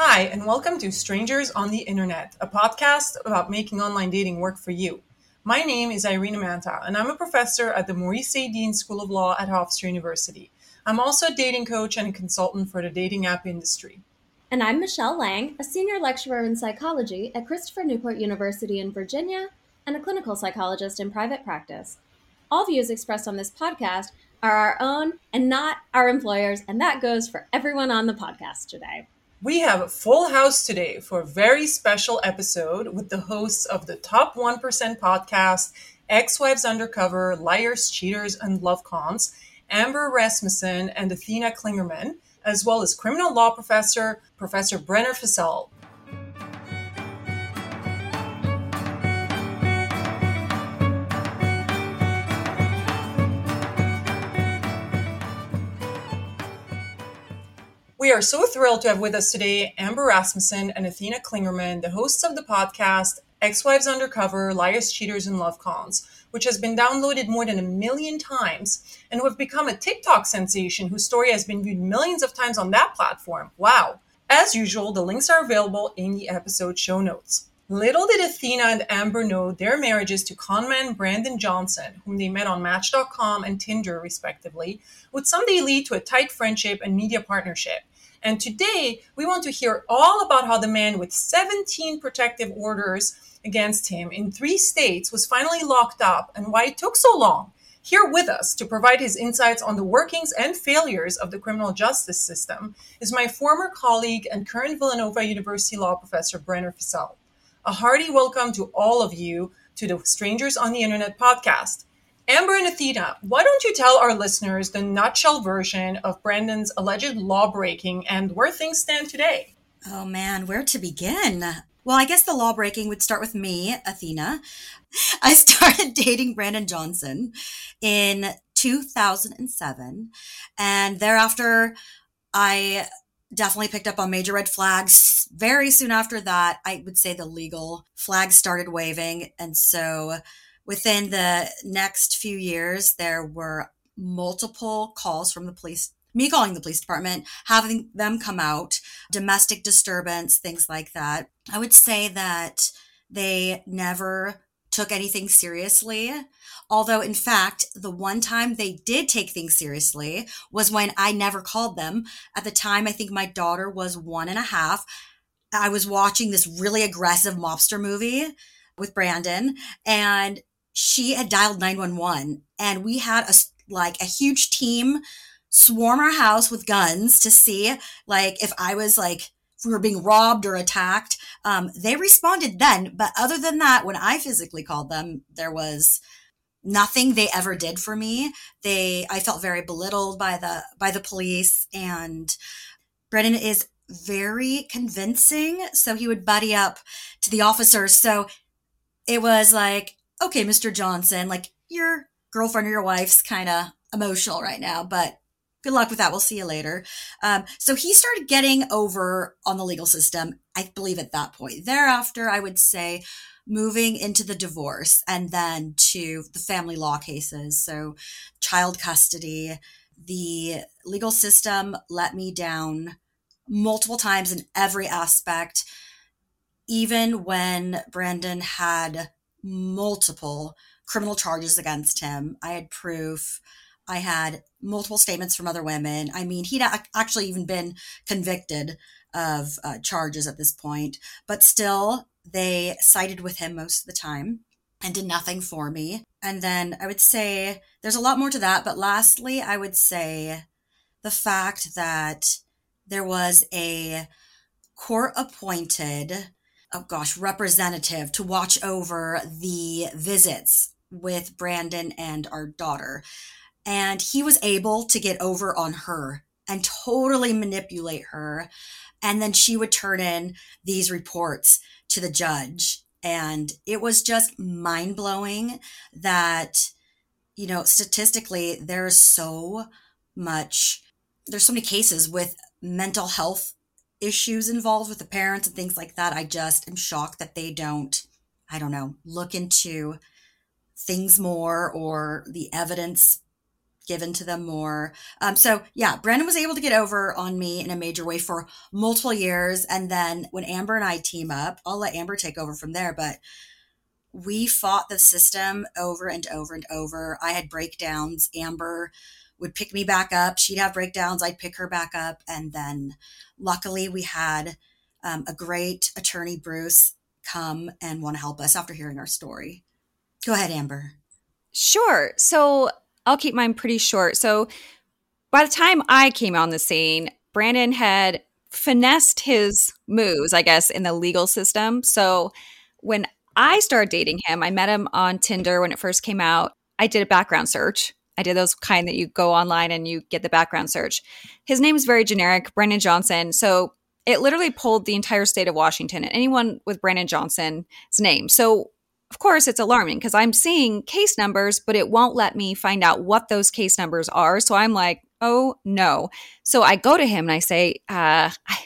Hi, and welcome to Strangers on the Internet, a podcast about making online dating work for you. My name is Irina Manta, and I'm a professor at the Maurice A. Dean School of Law at Hofstra University. I'm also a dating coach and a consultant for the dating app industry. And I'm Michelle Lang, a senior lecturer in psychology at Christopher Newport University in Virginia and a clinical psychologist in private practice. All views expressed on this podcast are our own and not our employers, and that goes for everyone on the podcast today. We have a full house today for a very special episode with the hosts of the Top 1% podcast, Ex Wives Undercover, Liars, Cheaters, and Love Cons, Amber Rasmussen and Athena Klingerman, as well as criminal law professor, Professor Brenner Fissell. We are so thrilled to have with us today Amber Rasmussen and Athena Klingerman, the hosts of the podcast Ex Wives Undercover, Liars, Cheaters, and Love Cons, which has been downloaded more than a million times and who have become a TikTok sensation whose story has been viewed millions of times on that platform. Wow. As usual, the links are available in the episode show notes. Little did Athena and Amber know their marriages to conman Brandon Johnson, whom they met on Match.com and Tinder, respectively, would someday lead to a tight friendship and media partnership. And today, we want to hear all about how the man with 17 protective orders against him in three states was finally locked up and why it took so long. Here with us to provide his insights on the workings and failures of the criminal justice system is my former colleague and current Villanova University law professor, Brenner Fissell. A hearty welcome to all of you to the Strangers on the Internet podcast. Amber and Athena, why don't you tell our listeners the nutshell version of Brandon's alleged law breaking and where things stand today? Oh man, where to begin? Well, I guess the law breaking would start with me, Athena. I started dating Brandon Johnson in 2007. And thereafter, I definitely picked up on major red flags. Very soon after that, I would say the legal flags started waving. And so within the next few years, there were multiple calls from the police me calling the police department, having them come out, domestic disturbance, things like that. I would say that they never took anything seriously. Although, in fact, the one time they did take things seriously was when I never called them. At the time, I think my daughter was one and a half. I was watching this really aggressive mobster movie with Brandon, and she had dialed 911, and we had a like a huge team swarm our house with guns to see like if I was like if we were being robbed or attacked. Um, they responded then, but other than that, when I physically called them, there was nothing they ever did for me. They I felt very belittled by the by the police and Brandon is very convincing. So he would buddy up to the officers. So it was like, okay, Mr. Johnson, like your girlfriend or your wife's kind of emotional right now, but good luck with that. We'll see you later. Um, so he started getting over on the legal system, I believe, at that point. Thereafter, I would say moving into the divorce and then to the family law cases. So, child custody. The legal system let me down multiple times in every aspect, even when Brandon had multiple criminal charges against him. I had proof. I had multiple statements from other women. I mean, he'd actually even been convicted of uh, charges at this point, but still, they sided with him most of the time and did nothing for me. And then I would say there's a lot more to that, but lastly, I would say the fact that there was a court appointed, oh gosh, representative to watch over the visits with Brandon and our daughter. And he was able to get over on her and totally manipulate her. And then she would turn in these reports to the judge. And it was just mind blowing that, you know, statistically, there's so much, there's so many cases with mental health issues involved with the parents and things like that. I just am shocked that they don't, I don't know, look into things more or the evidence given to them more. Um, so yeah, Brandon was able to get over on me in a major way for multiple years. And then when Amber and I team up, I'll let Amber take over from there. But we fought the system over and over and over. I had breakdowns. Amber would pick me back up. She'd have breakdowns. I'd pick her back up. And then luckily we had um, a great attorney, Bruce, come and want to help us after hearing our story. Go ahead, Amber. Sure. So I'll keep mine pretty short. So by the time I came on the scene, Brandon had finessed his moves, I guess, in the legal system. So when I started dating him, I met him on Tinder when it first came out. I did a background search. I did those kind that you go online and you get the background search. His name is very generic, Brandon Johnson. So it literally pulled the entire state of Washington and anyone with Brandon Johnson's name. So of course, it's alarming because I'm seeing case numbers, but it won't let me find out what those case numbers are. So I'm like, oh no. So I go to him and I say, uh, I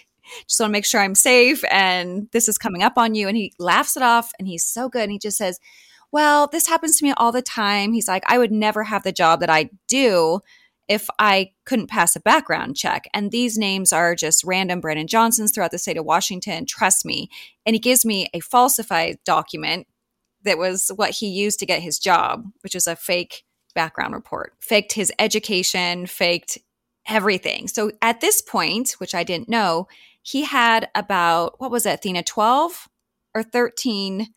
just want to make sure I'm safe and this is coming up on you. And he laughs it off and he's so good. And he just says, well, this happens to me all the time. He's like, I would never have the job that I do if I couldn't pass a background check. And these names are just random Brandon Johnsons throughout the state of Washington. Trust me. And he gives me a falsified document that was what he used to get his job, which is a fake background report, faked his education, faked everything. So at this point, which I didn't know, he had about, what was it, Athena, 12 or 13,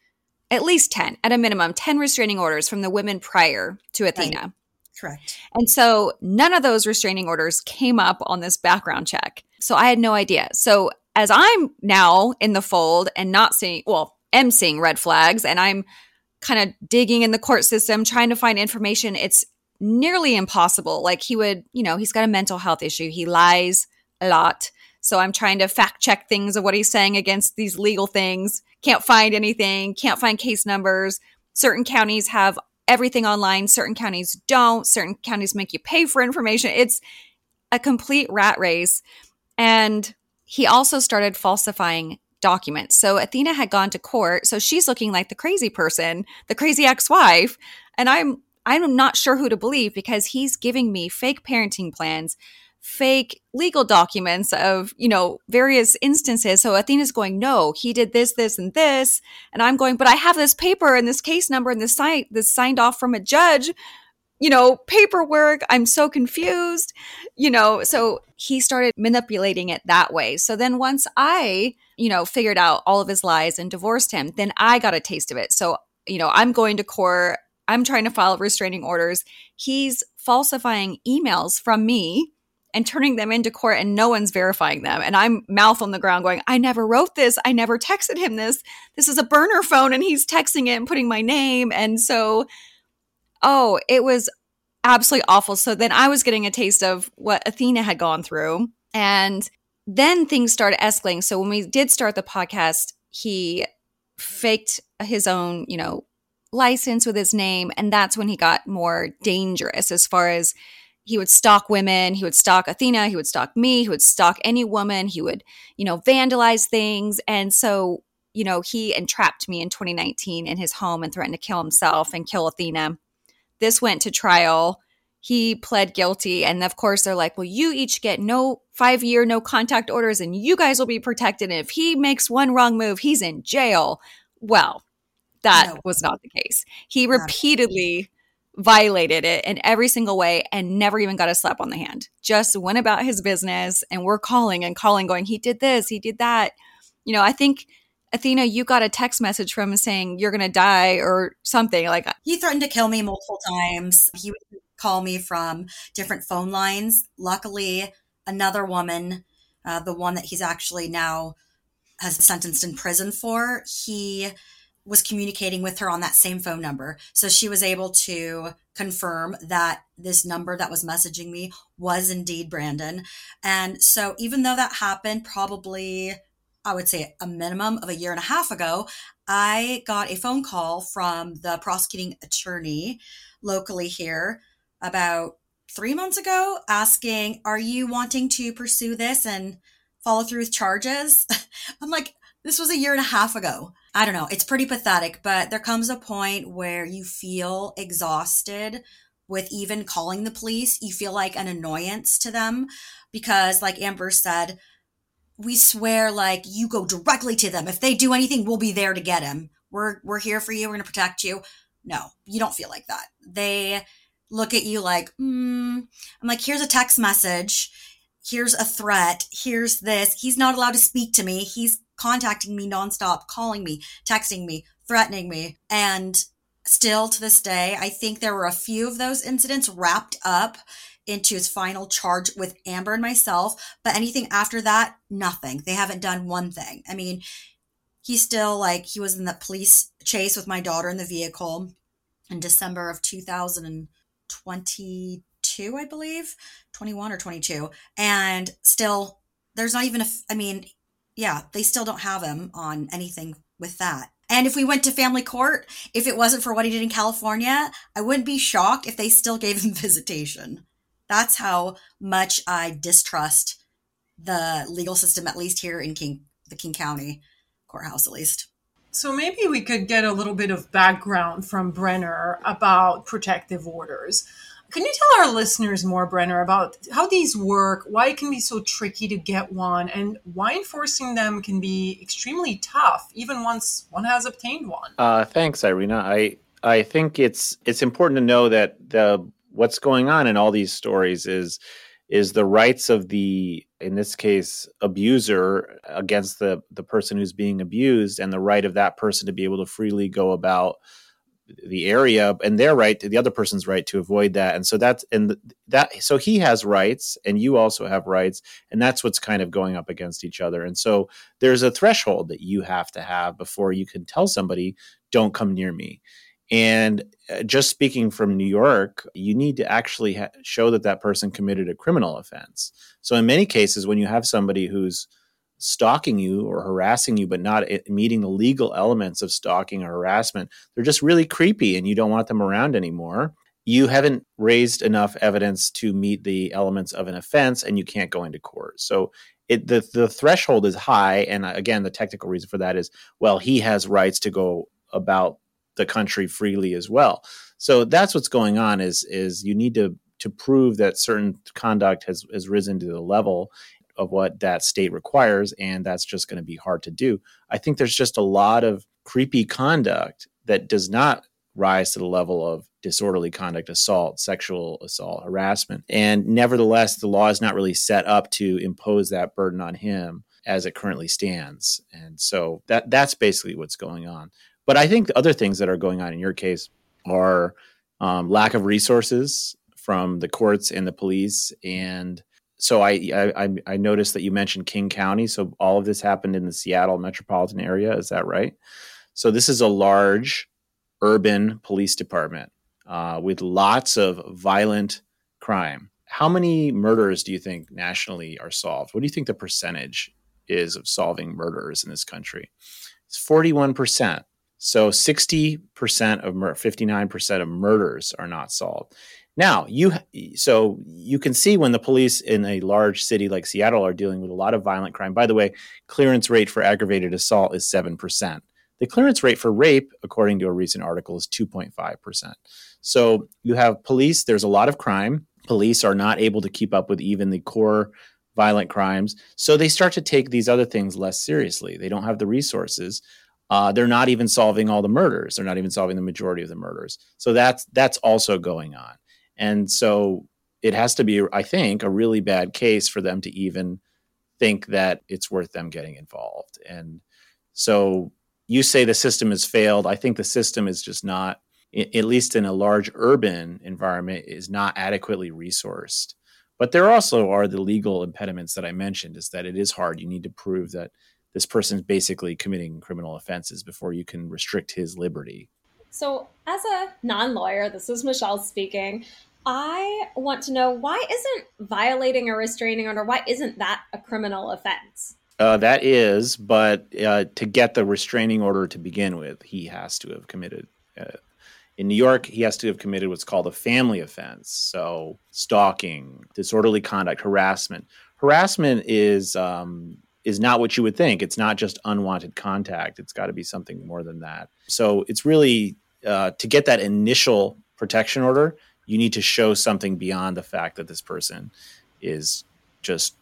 at least 10, at a minimum, 10 restraining orders from the women prior to Athena. Right. Correct. And so none of those restraining orders came up on this background check. So I had no idea. So as I'm now in the fold and not seeing, well, am seeing red flags and I'm kind of digging in the court system trying to find information, it's nearly impossible. Like he would, you know, he's got a mental health issue. He lies a lot. So I'm trying to fact check things of what he's saying against these legal things. Can't find anything, can't find case numbers. Certain counties have everything online, certain counties don't. Certain counties make you pay for information. It's a complete rat race. And he also started falsifying documents. So Athena had gone to court, so she's looking like the crazy person, the crazy ex-wife, and I'm I'm not sure who to believe because he's giving me fake parenting plans, fake legal documents of, you know, various instances. So Athena's going, "No, he did this, this and this." And I'm going, "But I have this paper and this case number and this site this signed off from a judge." you know, paperwork. I'm so confused, you know. So he started manipulating it that way. So then once I, you know, figured out all of his lies and divorced him, then I got a taste of it. So, you know, I'm going to court. I'm trying to file restraining orders. He's falsifying emails from me and turning them into court and no one's verifying them. And I'm mouth on the ground going, I never wrote this. I never texted him this. This is a burner phone and he's texting it and putting my name. And so oh, it was absolutely awful. So then I was getting a taste of what Athena had gone through. And then things started escalating. So when we did start the podcast, he faked his own, you know, license with his name. And that's when he got more dangerous as far as he would stalk women. He would stalk Athena. He would stalk me. He would stalk any woman. He would, you know, vandalize things. And so, you know, he entrapped me in 2019 in his home and threatened to kill himself and kill Athena. This went to trial. He pled guilty. And of course, they're like, well, you each get no five year, no contact orders, and you guys will be protected. And if he makes one wrong move, he's in jail. Well, that no. was not the case. He repeatedly violated it in every single way and never even got a slap on the hand. Just went about his business and we're calling and calling, going, he did this, he did that. You know, I think Athena, you got a text message from him saying you're going to die or something. Like he threatened to kill me multiple times. He would call me from different phone lines. Luckily, another woman, uh, the one that he's actually now has sentenced in prison for, he was communicating with her on that same phone number. So she was able to confirm that this number that was messaging me was indeed Brandon. And so even though that happened probably I would say a minimum of a year and a half ago, I got a phone call from the prosecuting attorney locally here about three months ago asking, Are you wanting to pursue this and follow through with charges? I'm like, This was a year and a half ago. I don't know. It's pretty pathetic, but there comes a point where you feel exhausted with even calling the police. You feel like an annoyance to them because, like Amber said, we swear like you go directly to them. If they do anything, we'll be there to get him. We're we're here for you. We're to protect you. No, you don't feel like that. They look at you like, mm. I'm like, here's a text message. Here's a threat. Here's this. He's not allowed to speak to me. He's contacting me nonstop, calling me, texting me, threatening me. And still to this day, I think there were a few of those incidents wrapped up into his final charge with Amber and myself. But anything after that, nothing. They haven't done one thing. I mean, he's still like, he was in the police chase with my daughter in the vehicle in December of 2022, I believe, 21 or 22. And still, there's not even a, I mean, yeah, they still don't have him on anything with that. And if we went to family court, if it wasn't for what he did in California, I wouldn't be shocked if they still gave him visitation. That's how much I distrust the legal system, at least here in King, the King County courthouse, at least. So maybe we could get a little bit of background from Brenner about protective orders. Can you tell our listeners more, Brenner, about how these work, why it can be so tricky to get one, and why enforcing them can be extremely tough, even once one has obtained one? Uh, thanks, Irina. I I think it's it's important to know that the what's going on in all these stories is is the rights of the in this case abuser against the the person who's being abused and the right of that person to be able to freely go about the area and their right the other person's right to avoid that. And so that's and that so he has rights and you also have rights and that's what's kind of going up against each other. And so there's a threshold that you have to have before you can tell somebody don't come near me. And uh, just speaking from New York, you need to actually ha- show that that person committed a criminal offense. So, in many cases, when you have somebody who's stalking you or harassing you, but not meeting the legal elements of stalking or harassment, they're just really creepy and you don't want them around anymore. You haven't raised enough evidence to meet the elements of an offense and you can't go into court. So, it, the, the threshold is high. And again, the technical reason for that is well, he has rights to go about the country freely as well. So that's what's going on is is you need to to prove that certain conduct has has risen to the level of what that state requires and that's just going to be hard to do. I think there's just a lot of creepy conduct that does not rise to the level of disorderly conduct, assault, sexual assault, harassment. And nevertheless, the law is not really set up to impose that burden on him as it currently stands. And so that that's basically what's going on. But I think the other things that are going on in your case are um, lack of resources from the courts and the police. And so I, I, I noticed that you mentioned King County. So all of this happened in the Seattle metropolitan area. Is that right? So this is a large urban police department uh, with lots of violent crime. How many murders do you think nationally are solved? What do you think the percentage is of solving murders in this country? It's 41%. So 60% of 59% of murders are not solved. Now, you so you can see when the police in a large city like Seattle are dealing with a lot of violent crime. By the way, clearance rate for aggravated assault is 7%. The clearance rate for rape, according to a recent article, is 2.5%. So you have police, there's a lot of crime. Police are not able to keep up with even the core violent crimes. So they start to take these other things less seriously. They don't have the resources uh, they're not even solving all the murders. They're not even solving the majority of the murders. So that's that's also going on. And so it has to be, I think, a really bad case for them to even think that it's worth them getting involved. And so you say the system has failed. I think the system is just not, at least in a large urban environment, is not adequately resourced. But there also are the legal impediments that I mentioned. Is that it is hard. You need to prove that this person's basically committing criminal offenses before you can restrict his liberty. So, as a non lawyer, this is Michelle speaking. I want to know why isn't violating a restraining order, why isn't that a criminal offense? Uh, that is, but uh, to get the restraining order to begin with, he has to have committed. Uh, in New York, he has to have committed what's called a family offense. So, stalking, disorderly conduct, harassment. Harassment is um, is not what you would think. It's not just unwanted contact. It's got to be something more than that. So it's really uh, to get that initial protection order, you need to show something beyond the fact that this person is just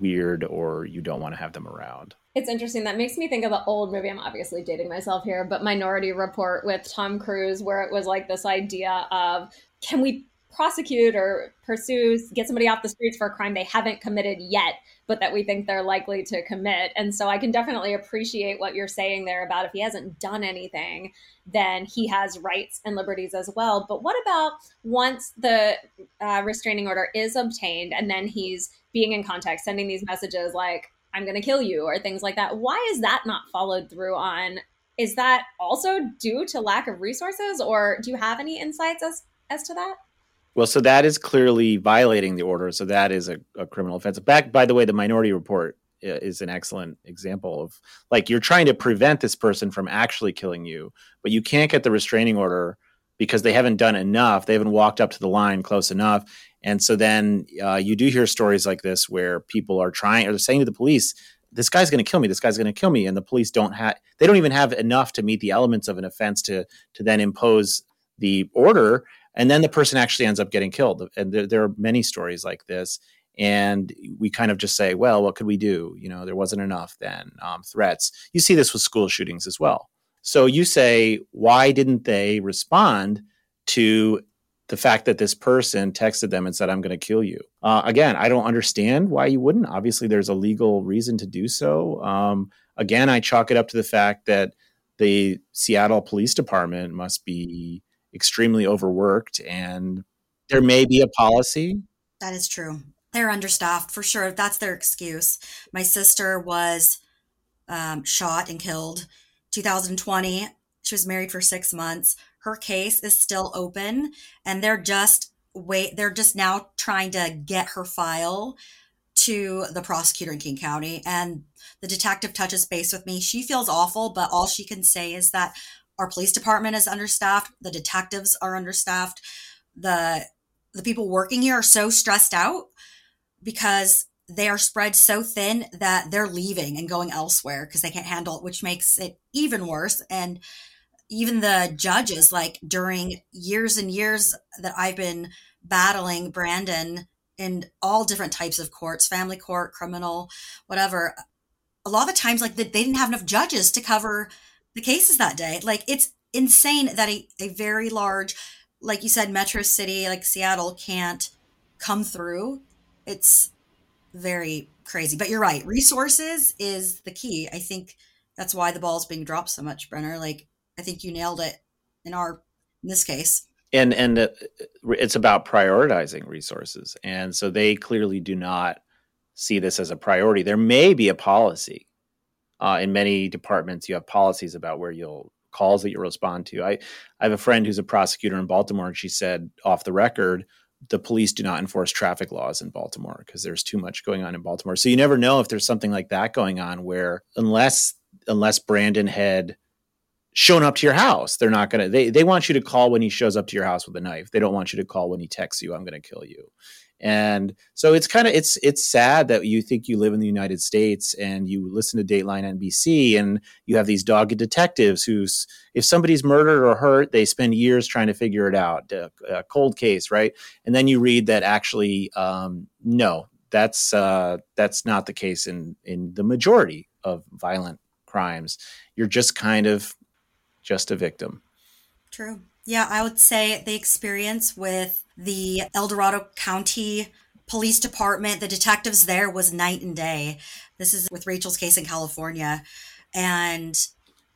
weird or you don't want to have them around. It's interesting. That makes me think of the old movie. I'm obviously dating myself here, but Minority Report with Tom Cruise, where it was like this idea of can we prosecute or pursue, get somebody off the streets for a crime they haven't committed yet, but that we think they're likely to commit. And so I can definitely appreciate what you're saying there about if he hasn't done anything, then he has rights and liberties as well. But what about once the uh, restraining order is obtained and then he's being in contact, sending these messages like, I'm going to kill you, or things like that? Why is that not followed through on? Is that also due to lack of resources, or do you have any insights as, as to that? Well, so that is clearly violating the order. So that is a, a, criminal offense. Back, by the way, the Minority Report is an excellent example of like you're trying to prevent this person from actually killing you, but you can't get the restraining order because they haven't done enough. They haven't walked up to the line close enough. And so then uh, you do hear stories like this where people are trying or they're saying to the police, this guy's going to kill me. This guy's going to kill me. And the police don't have, they don't even have enough to meet the elements of an offense to, to then impose the order and then the person actually ends up getting killed. And there, there, are many stories like this. And we kind of just say well what could we do? You know there wasn't enough then um, threats. You see this with school shootings as well. So you say why didn't they respond to the fact that this person texted them and said i'm going to kill you? Uh, again i don't understand why you wouldn't. Obviously there's a legal reason to do so. Um, again i chalk it up to the fact that the seattle police department must be extremely overworked and there may be a policy. That is true. They're understaffed for sure. That's their excuse. My sister was um, shot and killed 2020. She was married for six months. Her case is still open and they're just wait they're just now trying to get her file to the prosecutor in King County and the detective touches base with me. She feels awful, but all she can say is that our police department is understaffed the detectives are understaffed the the people working here are so stressed out because they are spread so thin that they're leaving and going elsewhere because they can't handle it which makes it even worse. And even the judges like during years and years that i've been battling brandon in all different types of courts family court criminal whatever a lot of the times like they didn't have enough judges to cover the cases that day. Like it's insane that a, a very large, like you said, metro city like Seattle can't come through. It's very crazy. But you're right. Resources is the key. I think that's why the ball's being dropped so much, Brenner. Like I think you nailed it in our in this case. And and uh, it's about prioritizing resources. And so they clearly do not see this as a priority. There may be a policy uh, in many departments, you have policies about where you'll calls that you respond to. I, I have a friend who's a prosecutor in Baltimore, and she said off the record, the police do not enforce traffic laws in Baltimore because there's too much going on in Baltimore. So you never know if there's something like that going on where unless unless Brandon had shown up to your house, they're not gonna they they want you to call when he shows up to your house with a knife. They don't want you to call when he texts you, I'm gonna kill you and so it's kind of it's it's sad that you think you live in the United States and you listen to Dateline NBC and you have these dogged detectives who's if somebody's murdered or hurt, they spend years trying to figure it out, a, a cold case, right? And then you read that actually, um, no, that's uh, that's not the case in in the majority of violent crimes. You're just kind of just a victim. True. Yeah, I would say the experience with the El Dorado County Police Department, the detectives there was night and day. This is with Rachel's case in California. And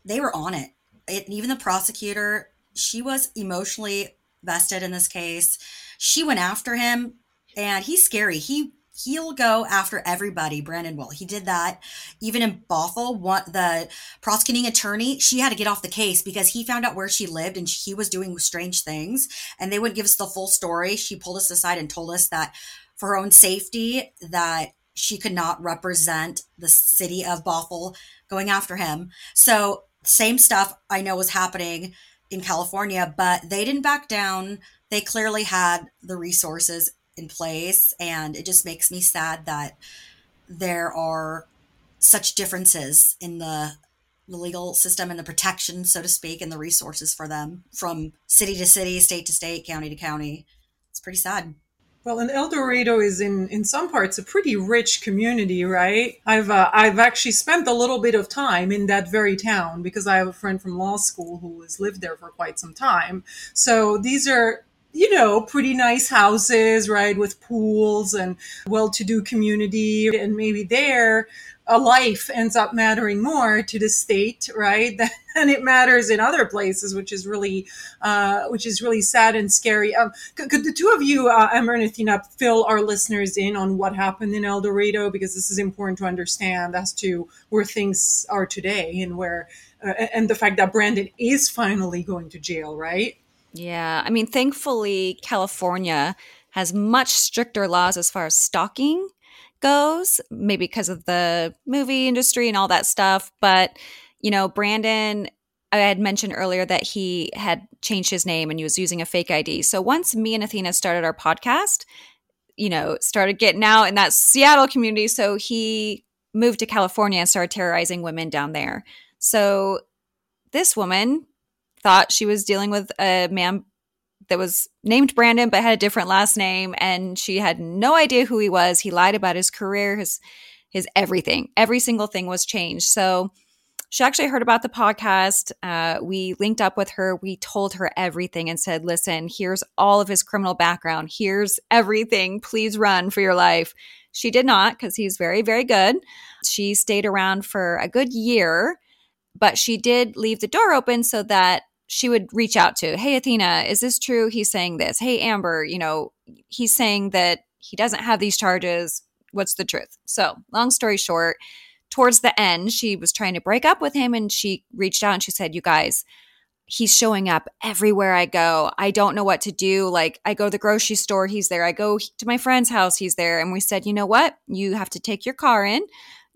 they were on it. it even the prosecutor, she was emotionally vested in this case. She went after him and he's scary. He he'll go after everybody. Brandon will. He did that even in Bothell. What the prosecuting attorney, she had to get off the case because he found out where she lived and he was doing strange things, and they wouldn't give us the full story. She pulled us aside and told us that for her own safety, that she could not represent the city of Bothell going after him. So same stuff I know was happening in California, but they didn't back down. They clearly had the resources in place. And it just makes me sad that there are such differences in the, the legal system and the protection, so to speak, and the resources for them from city to city, state to state, county to county. It's pretty sad. Well, and El Dorado is in in some parts a pretty rich community, right? I've uh, I've actually spent a little bit of time in that very town because I have a friend from law school who has lived there for quite some time. So these are you know, pretty nice houses, right, with pools and well-to-do community, and maybe there a life ends up mattering more to the state, right, than it matters in other places, which is really, uh, which is really sad and scary. Um, could, could, the two of you, uh, Amber and Athena, fill our listeners in on what happened in El Dorado because this is important to understand as to where things are today and where, uh, and the fact that Brandon is finally going to jail, right? Yeah, I mean, thankfully, California has much stricter laws as far as stalking goes, maybe because of the movie industry and all that stuff. But, you know, Brandon, I had mentioned earlier that he had changed his name and he was using a fake ID. So once me and Athena started our podcast, you know, started getting out in that Seattle community. So he moved to California and started terrorizing women down there. So this woman thought she was dealing with a man that was named Brandon but had a different last name and she had no idea who he was. He lied about his career, his his everything. Every single thing was changed. So she actually heard about the podcast. Uh, we linked up with her. We told her everything and said, listen, here's all of his criminal background. Here's everything. Please run for your life. She did not because he's very, very good. She stayed around for a good year, but she did leave the door open so that she would reach out to, Hey, Athena, is this true? He's saying this. Hey, Amber, you know, he's saying that he doesn't have these charges. What's the truth? So, long story short, towards the end, she was trying to break up with him and she reached out and she said, You guys, he's showing up everywhere I go. I don't know what to do. Like, I go to the grocery store, he's there. I go to my friend's house, he's there. And we said, You know what? You have to take your car in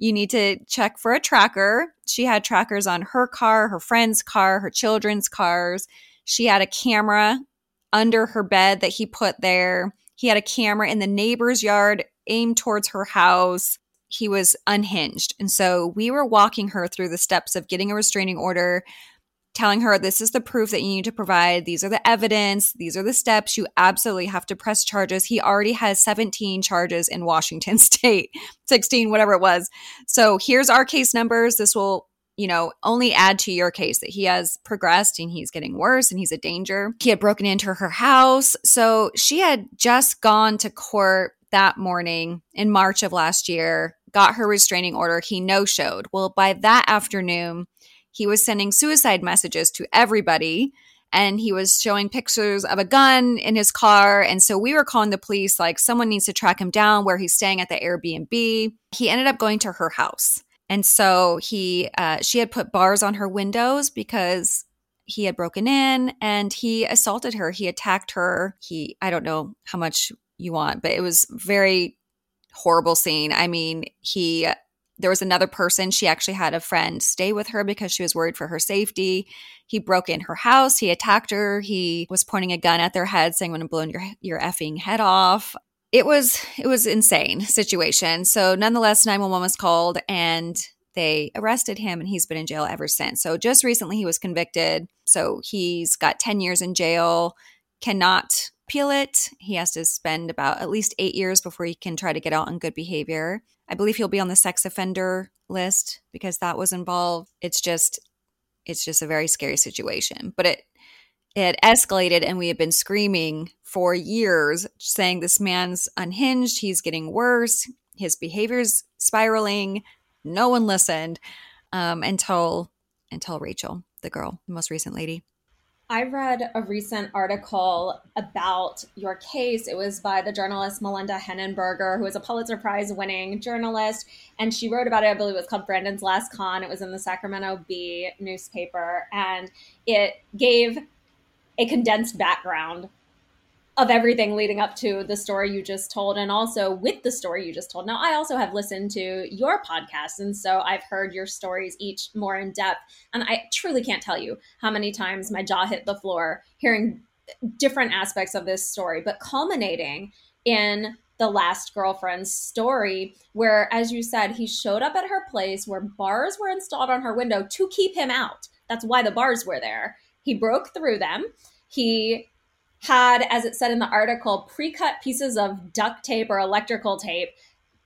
you need to check for a tracker. She had trackers on her car, her friend's car, her children's cars. She had a camera under her bed that he put there. He had a camera in the neighbor's yard aimed towards her house. He was unhinged. And so we were walking her through the steps of getting a restraining order, telling her this is the proof that you need to provide. These are the evidence. These are the steps. You absolutely have to press charges. He already has 17 charges in Washington state, 16, whatever it was. So here's our case numbers. This will, you know, only add to your case that he has progressed and he's getting worse and he's a danger. He had broken into her house. So she had just gone to court that morning in March of last year, got her restraining order. He no showed. Well, by that afternoon, he was sending suicide messages to everybody and he was showing pictures of a gun in his car. And so we were calling the police, like, someone needs to track him down where he's staying at the Airbnb. He ended up going to her house. And so he, uh, she had put bars on her windows because he had broken in and he assaulted her. He attacked her. He, I don't know how much you want, but it was very horrible scene. I mean, he there was another person. She actually had a friend stay with her because she was worried for her safety. He broke in her house. He attacked her. He was pointing a gun at their head, saying, "I'm going to blow your your effing head off." It was it was insane situation. So, nonetheless, 911 was called and they arrested him, and he's been in jail ever since. So, just recently, he was convicted. So, he's got 10 years in jail. Cannot appeal it. He has to spend about at least eight years before he can try to get out on good behavior. I believe he'll be on the sex offender list because that was involved. It's just it's just a very scary situation. But it it escalated and we had been screaming for years saying this man's unhinged, he's getting worse, his behavior's spiraling. No one listened um, until until Rachel, the girl, the most recent lady. I read a recent article about your case. It was by the journalist Melinda Henneberger, who is a Pulitzer Prize winning journalist. And she wrote about it, I believe it was called Brandon's Last Con. It was in the Sacramento Bee newspaper. And it gave a condensed background of everything leading up to the story you just told and also with the story you just told. Now, I also have listened to your podcast, and so I've heard your stories each more in depth. And I truly can't tell you how many times my jaw hit the floor hearing different aspects of this story, but culminating in the last girlfriend's story, where, as you said, he showed up at her place where bars were installed on her window to keep him out. That's why the bars were there. He broke through them. He had, as it said in the article, pre cut pieces of duct tape or electrical tape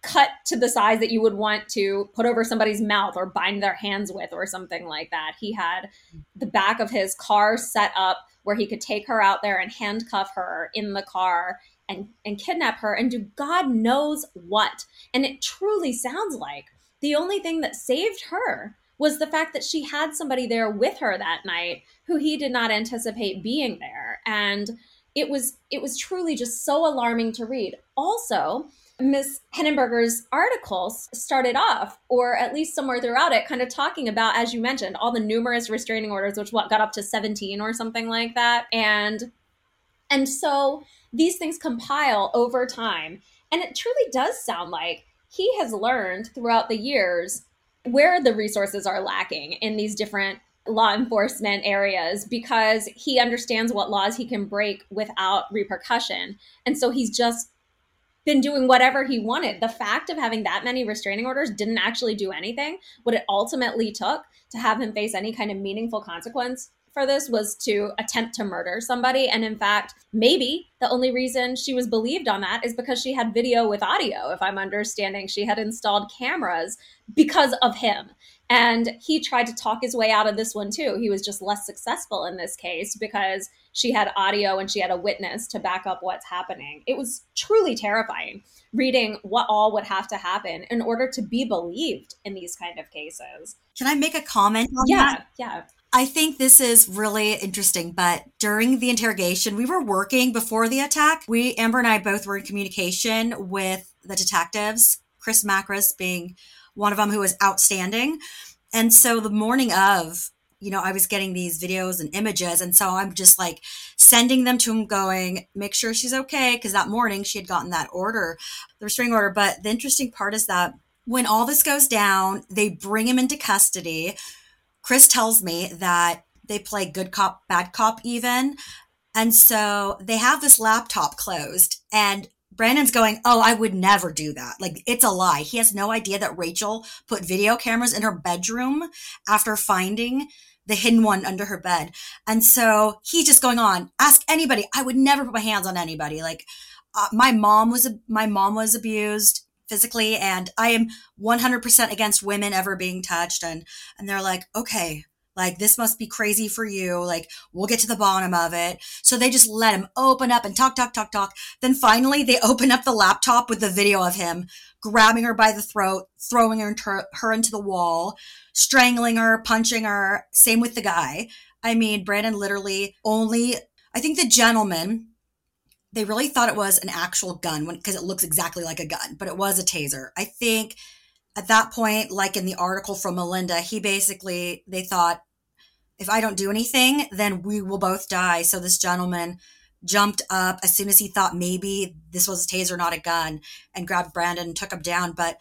cut to the size that you would want to put over somebody's mouth or bind their hands with or something like that. He had the back of his car set up where he could take her out there and handcuff her in the car and and kidnap her and do God knows what. And it truly sounds like the only thing that saved her was the fact that she had somebody there with her that night who he did not anticipate being there. And it was it was truly just so alarming to read. Also, Miss Henneberger's articles started off, or at least somewhere throughout it, kind of talking about, as you mentioned, all the numerous restraining orders, which what got up to 17 or something like that. And and so these things compile over time. And it truly does sound like he has learned throughout the years where the resources are lacking in these different law enforcement areas because he understands what laws he can break without repercussion. And so he's just been doing whatever he wanted. The fact of having that many restraining orders didn't actually do anything. What it ultimately took to have him face any kind of meaningful consequence for this was to attempt to murder somebody. And in fact, maybe the only reason she was believed on that is because she had video with audio, if I'm understanding. She had installed cameras because of him. And he tried to talk his way out of this one too. He was just less successful in this case because she had audio and she had a witness to back up what's happening. It was truly terrifying reading what all would have to happen in order to be believed in these kind of cases. Can I make a comment on yeah, that? Yeah. I think this is really interesting, but during the interrogation, we were working before the attack. We, Amber and I both were in communication with the detectives, Chris Macris being one of them who was outstanding. And so the morning of, you know, I was getting these videos and images. And so I'm just like sending them to him, going, make sure she's okay. Cause that morning she had gotten that order, the restraining order. But the interesting part is that when all this goes down, they bring him into custody. Chris tells me that they play good cop, bad cop even. And so they have this laptop closed and Brandon's going, Oh, I would never do that. Like, it's a lie. He has no idea that Rachel put video cameras in her bedroom after finding the hidden one under her bed. And so he's just going on, ask anybody. I would never put my hands on anybody. Like, uh, my mom was, my mom was abused physically and I am 100% against women ever being touched. And, and they're like, okay, like this must be crazy for you. Like we'll get to the bottom of it. So they just let him open up and talk, talk, talk, talk. Then finally they open up the laptop with the video of him grabbing her by the throat, throwing her into, her into the wall, strangling her, punching her. Same with the guy. I mean, Brandon literally only, I think the gentleman they really thought it was an actual gun because it looks exactly like a gun, but it was a taser. I think at that point, like in the article from Melinda, he basically, they thought, if I don't do anything, then we will both die. So this gentleman jumped up as soon as he thought maybe this was a taser, not a gun, and grabbed Brandon and took him down. But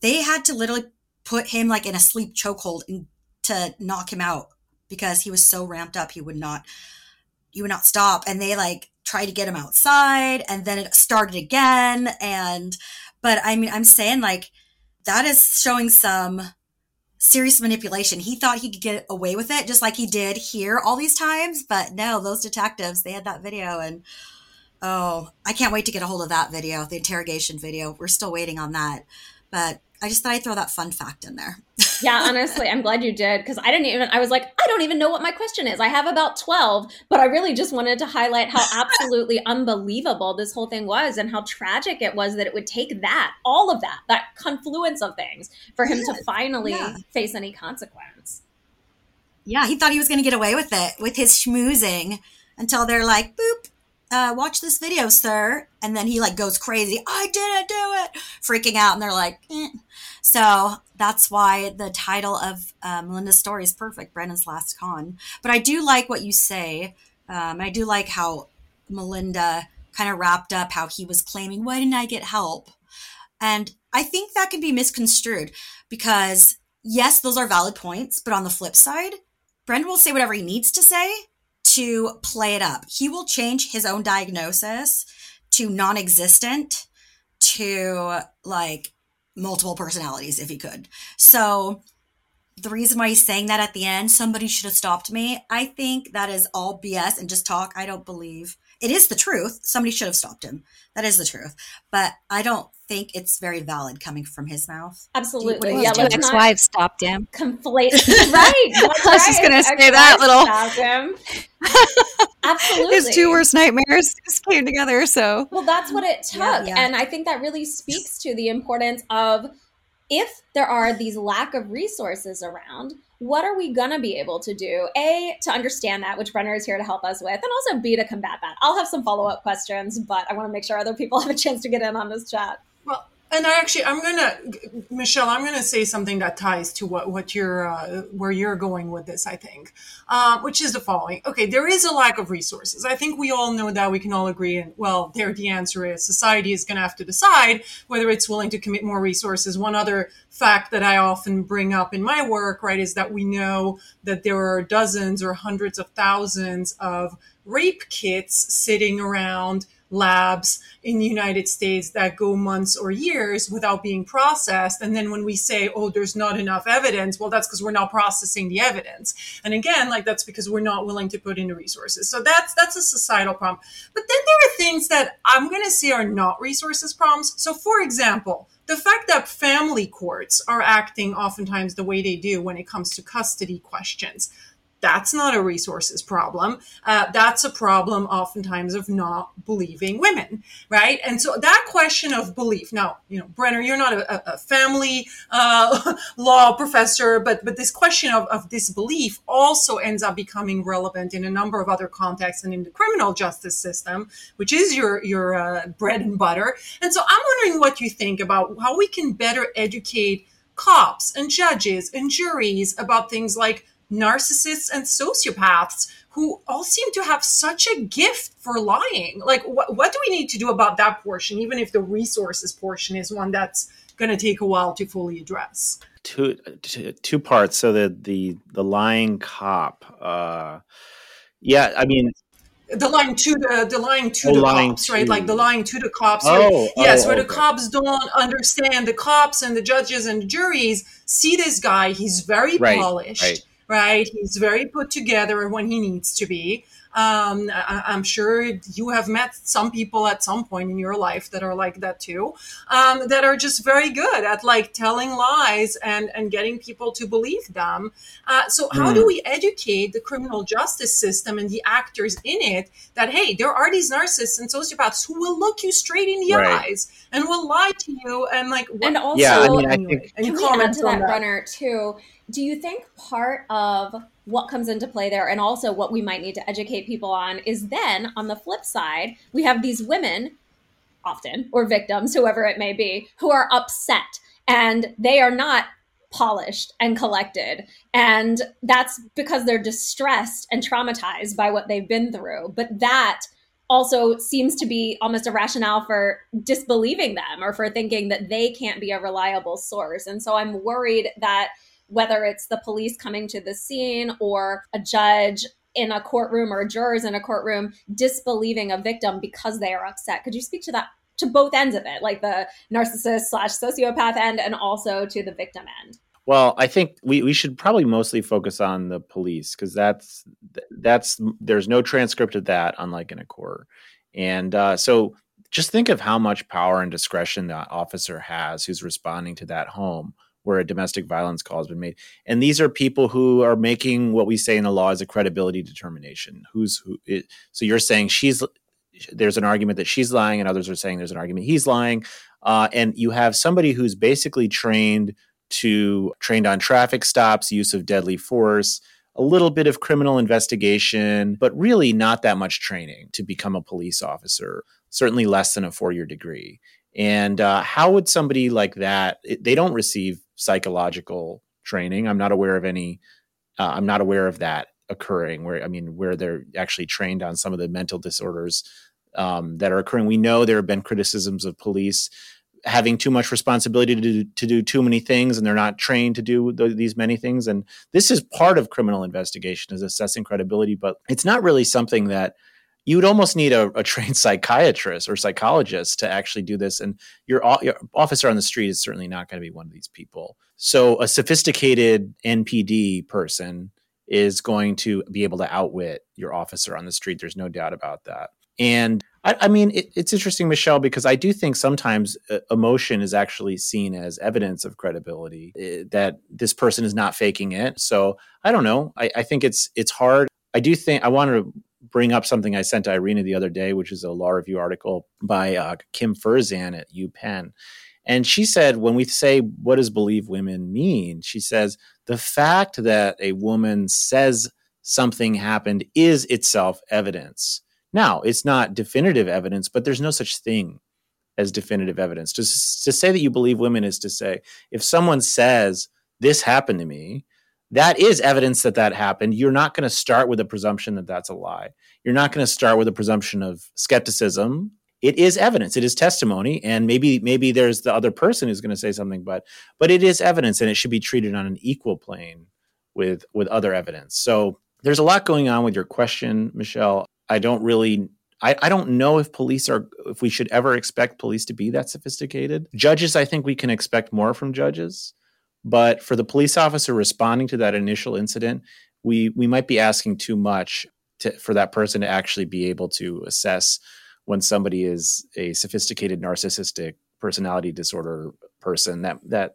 they had to literally put him like in a sleep chokehold to knock him out because he was so ramped up he would not he would not stop. And they like try to get him outside and then it started again and but i mean i'm saying like that is showing some serious manipulation. He thought he could get away with it just like he did here all these times but no those detectives they had that video and oh i can't wait to get a hold of that video the interrogation video. We're still waiting on that. But I just thought I'd throw that fun fact in there. yeah, honestly, I'm glad you did because I didn't even, I was like, I don't even know what my question is. I have about 12, but I really just wanted to highlight how absolutely unbelievable this whole thing was and how tragic it was that it would take that, all of that, that confluence of things for him to finally yeah. face any consequence. Yeah, he thought he was going to get away with it with his schmoozing until they're like, boop, uh, watch this video, sir. And then he like goes crazy. I didn't do it, freaking out. And they're like, eh. So that's why the title of uh, Melinda's story is perfect, Brandon's last con. But I do like what you say. Um, I do like how Melinda kind of wrapped up how he was claiming, why didn't I get help? And I think that can be misconstrued because yes, those are valid points. But on the flip side, Brandon will say whatever he needs to say to play it up. He will change his own diagnosis to non existent to like multiple personalities if he could. So the reason why he's saying that at the end, somebody should have stopped me. I think that is all BS and just talk. I don't believe it is the truth. Somebody should have stopped him. That is the truth. But I don't think it's very valid coming from his mouth. Absolutely. Well, yeah, his ex not wife stopped him. conflate. right. I was just gonna say that ex-wife little- him. Absolutely. His two worst nightmares just came together. So Well, that's what it took. Yeah, yeah. And I think that really speaks to the importance of if there are these lack of resources around, what are we going to be able to do? A, to understand that, which Brenner is here to help us with, and also B, to combat that. I'll have some follow up questions, but I want to make sure other people have a chance to get in on this chat. And I actually, I'm gonna, Michelle, I'm gonna say something that ties to what what you're uh, where you're going with this. I think, uh, which is the following. Okay, there is a lack of resources. I think we all know that. We can all agree. And well, there the answer is society is gonna have to decide whether it's willing to commit more resources. One other fact that I often bring up in my work, right, is that we know that there are dozens or hundreds of thousands of rape kits sitting around labs in the United States that go months or years without being processed. And then when we say, oh, there's not enough evidence, well, that's because we're not processing the evidence. And again, like that's because we're not willing to put in the resources. So that's that's a societal problem. But then there are things that I'm gonna say are not resources problems. So for example, the fact that family courts are acting oftentimes the way they do when it comes to custody questions that's not a resources problem. Uh, that's a problem oftentimes of not believing women, right? And so that question of belief. Now, you know, Brenner, you're not a, a family uh, law professor, but but this question of, of disbelief also ends up becoming relevant in a number of other contexts and in the criminal justice system, which is your your uh, bread and butter. And so I'm wondering what you think about how we can better educate cops and judges and juries about things like narcissists and sociopaths who all seem to have such a gift for lying. Like, what, what do we need to do about that portion, even if the resources portion is one that's going to take a while to fully address? two two, two parts so the the the lying cop uh yeah i mean The lying to the the lying to Oh, the lying cops, right? Like the lying to the cops. Oh, where- yes, oh, where the cops don't understand. The cops and the judges and the juries see this guy. He's very Right, polished, right. Right. He's very put together when he needs to be. Um, I, I'm sure you have met some people at some point in your life that are like that too, um, that are just very good at like telling lies and and getting people to believe them. Uh, so how Hmm. do we educate the criminal justice system and the actors in it that hey, there are these narcissists and sociopaths who will look you straight in the Right. eyes and will lie to you and like what, And also, Yeah, I mean, I think- any Can we add to on that, Brenner too? Do you think part of what comes into play there, and also what we might need to educate people on, is then on the flip side, we have these women, often, or victims, whoever it may be, who are upset and they are not polished and collected. And that's because they're distressed and traumatized by what they've been through. But that also seems to be almost a rationale for disbelieving them or for thinking that they can't be a reliable source. And so I'm worried that whether it's the police coming to the scene or a judge in a courtroom or jurors in a courtroom disbelieving a victim because they are upset. Could you speak to that to both ends of it, like the narcissist slash sociopath end and also to the victim end? Well, I think we, we should probably mostly focus on the police because that's that's there's no transcript of that, unlike in a court. And uh, so, just think of how much power and discretion that officer has who's responding to that home where a domestic violence call has been made. And these are people who are making what we say in the law is a credibility determination. Who's who? It, so you're saying she's there's an argument that she's lying, and others are saying there's an argument he's lying. Uh, and you have somebody who's basically trained to trained on traffic stops, use of deadly force, a little bit of criminal investigation, but really not that much training to become a police officer, certainly less than a four year degree. And uh, how would somebody like that, they don't receive psychological training. I'm not aware of any, uh, I'm not aware of that occurring where, I mean, where they're actually trained on some of the mental disorders um, that are occurring. We know there have been criticisms of police having too much responsibility to do, to do too many things and they're not trained to do th- these many things and this is part of criminal investigation is assessing credibility but it's not really something that you would almost need a, a trained psychiatrist or psychologist to actually do this and your, your officer on the street is certainly not going to be one of these people so a sophisticated npd person is going to be able to outwit your officer on the street there's no doubt about that And I, I mean, it, it's interesting, Michelle, because I do think sometimes uh, emotion is actually seen as evidence of credibility uh, that this person is not faking it. So I don't know. I, I think it's it's hard. I do think I want to bring up something I sent to Irina the other day, which is a law review article by uh, Kim Ferzan at UPenn. And she said, when we say, what does believe women mean? She says, the fact that a woman says something happened is itself evidence. Now, it's not definitive evidence, but there's no such thing as definitive evidence. To, to say that you believe women is to say, if someone says, this happened to me, that is evidence that that happened. You're not going to start with a presumption that that's a lie. You're not going to start with a presumption of skepticism. It is evidence. It is testimony, and maybe maybe there's the other person who's going to say something, but but it is evidence, and it should be treated on an equal plane with with other evidence. So there's a lot going on with your question, Michelle. I don't really I, I, don't know if police are if we should ever expect police to be that sophisticated. Judges, I think we can expect more from judges. But for the police officer responding to that initial incident, we we might be asking too much to, for that person to actually be able to assess when somebody is a sophisticated narcissistic personality disorder person. That that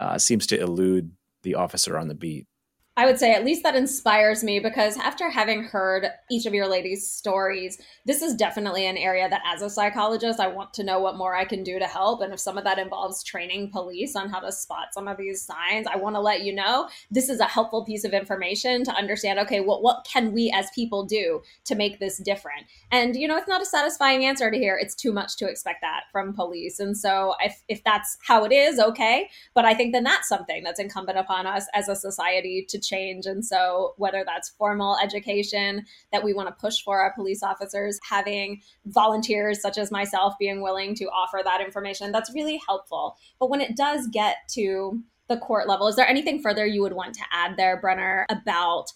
uh, seems to elude the officer on the beat. I would say at least that inspires me because after having heard each of your ladies' stories, this is definitely an area that as a psychologist, I want to know what more I can do to help. And if some of that involves training police on how to spot some of these signs, I want to let you know this is a helpful piece of information to understand okay, well, what can we as people do to make this different? And, you know, it's not a satisfying answer to hear. It's too much to expect that from police. And so if, if that's how it is, okay. But I think then that's something that's incumbent upon us as a society to change. And so, whether that's formal education that we want to push for our police officers, having volunteers such as myself being willing to offer that information, that's really helpful. But when it does get to the court level, is there anything further you would want to add there, Brenner, about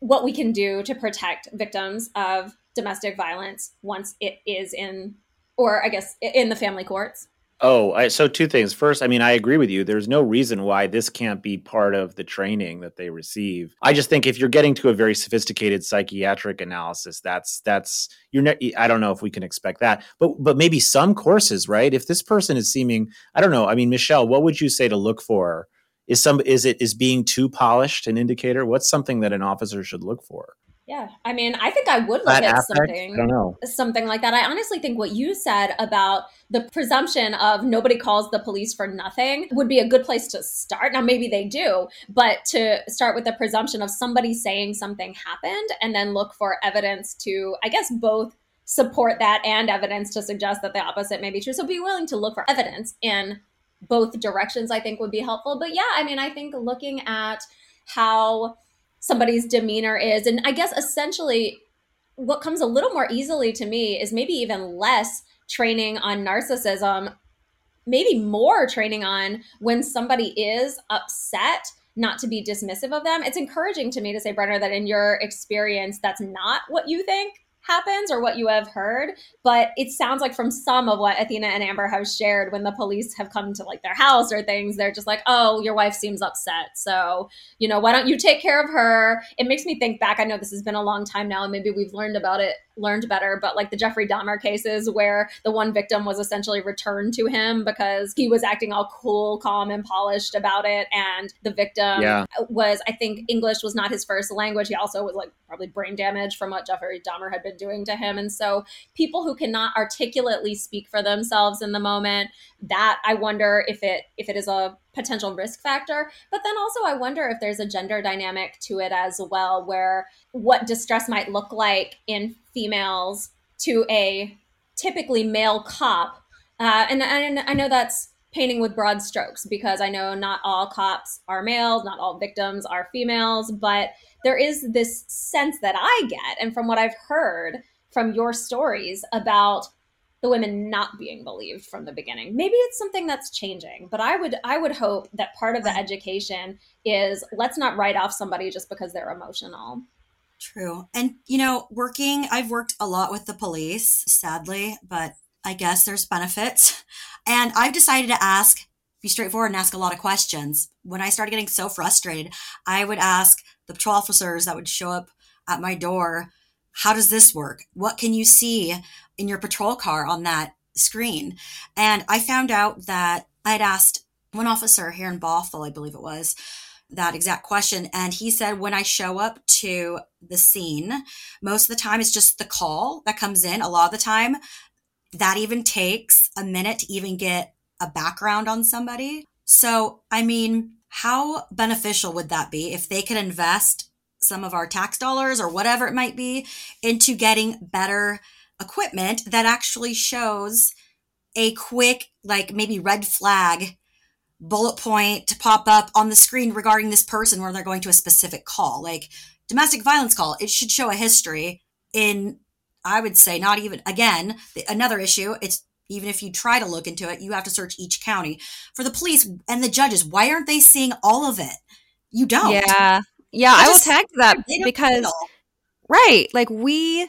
what we can do to protect victims of domestic violence once it is in, or I guess in the family courts? Oh, I, so two things. First, I mean, I agree with you. There's no reason why this can't be part of the training that they receive. I just think if you're getting to a very sophisticated psychiatric analysis, that's that's you're. Ne- I don't know if we can expect that, but but maybe some courses, right? If this person is seeming, I don't know. I mean, Michelle, what would you say to look for? Is some is it is being too polished an indicator? What's something that an officer should look for? Yeah, I mean, I think I would look that at affect? something. I don't know something like that. I honestly think what you said about the presumption of nobody calls the police for nothing would be a good place to start. Now, maybe they do, but to start with the presumption of somebody saying something happened, and then look for evidence to, I guess, both support that and evidence to suggest that the opposite may be true. So, be willing to look for evidence in both directions. I think would be helpful. But yeah, I mean, I think looking at how somebody's demeanor is. And I guess essentially what comes a little more easily to me is maybe even less training on narcissism, maybe more training on when somebody is upset not to be dismissive of them. It's encouraging to me to say, Brenner, that in your experience, that's not what you think happens or what you have heard, but it sounds like from some of what Athena and Amber have shared when the police have come to like their house or things, they're just like, oh, your wife seems upset. So, you know, why don't you take care of her? It makes me think back. I know this has been a long time now, and maybe we've learned about it learned better, but like the Jeffrey Dahmer cases where the one victim was essentially returned to him because he was acting all cool, calm, and polished about it. And the victim yeah. was, I think, English was not his first language. He also was like probably brain damage from what Jeffrey Dahmer had been doing to him. And so people who cannot articulately speak for themselves in the moment, that I wonder if it if it is a potential risk factor. But then also, I wonder if there's a gender dynamic to it as well, where what distress might look like in females to a typically male cop. Uh, and, and I know that's painting with broad strokes because I know not all cops are males, not all victims are females, but there is this sense that I get, and from what I've heard from your stories about the women not being believed from the beginning. Maybe it's something that's changing, but I would I would hope that part of the education is let's not write off somebody just because they're emotional. True. And you know, working I've worked a lot with the police, sadly, but I guess there's benefits. And I've decided to ask be straightforward and ask a lot of questions. When I started getting so frustrated, I would ask the patrol officers that would show up at my door how does this work? What can you see in your patrol car on that screen? And I found out that I had asked one officer here in Bothell, I believe it was, that exact question. And he said, when I show up to the scene, most of the time it's just the call that comes in. A lot of the time, that even takes a minute to even get a background on somebody. So, I mean, how beneficial would that be if they could invest some of our tax dollars or whatever it might be into getting better equipment that actually shows a quick, like maybe red flag bullet point to pop up on the screen regarding this person where they're going to a specific call, like domestic violence call. It should show a history in, I would say, not even, again, another issue. It's even if you try to look into it, you have to search each county. For the police and the judges, why aren't they seeing all of it? You don't. Yeah. Yeah. I will tag that because, right. Like we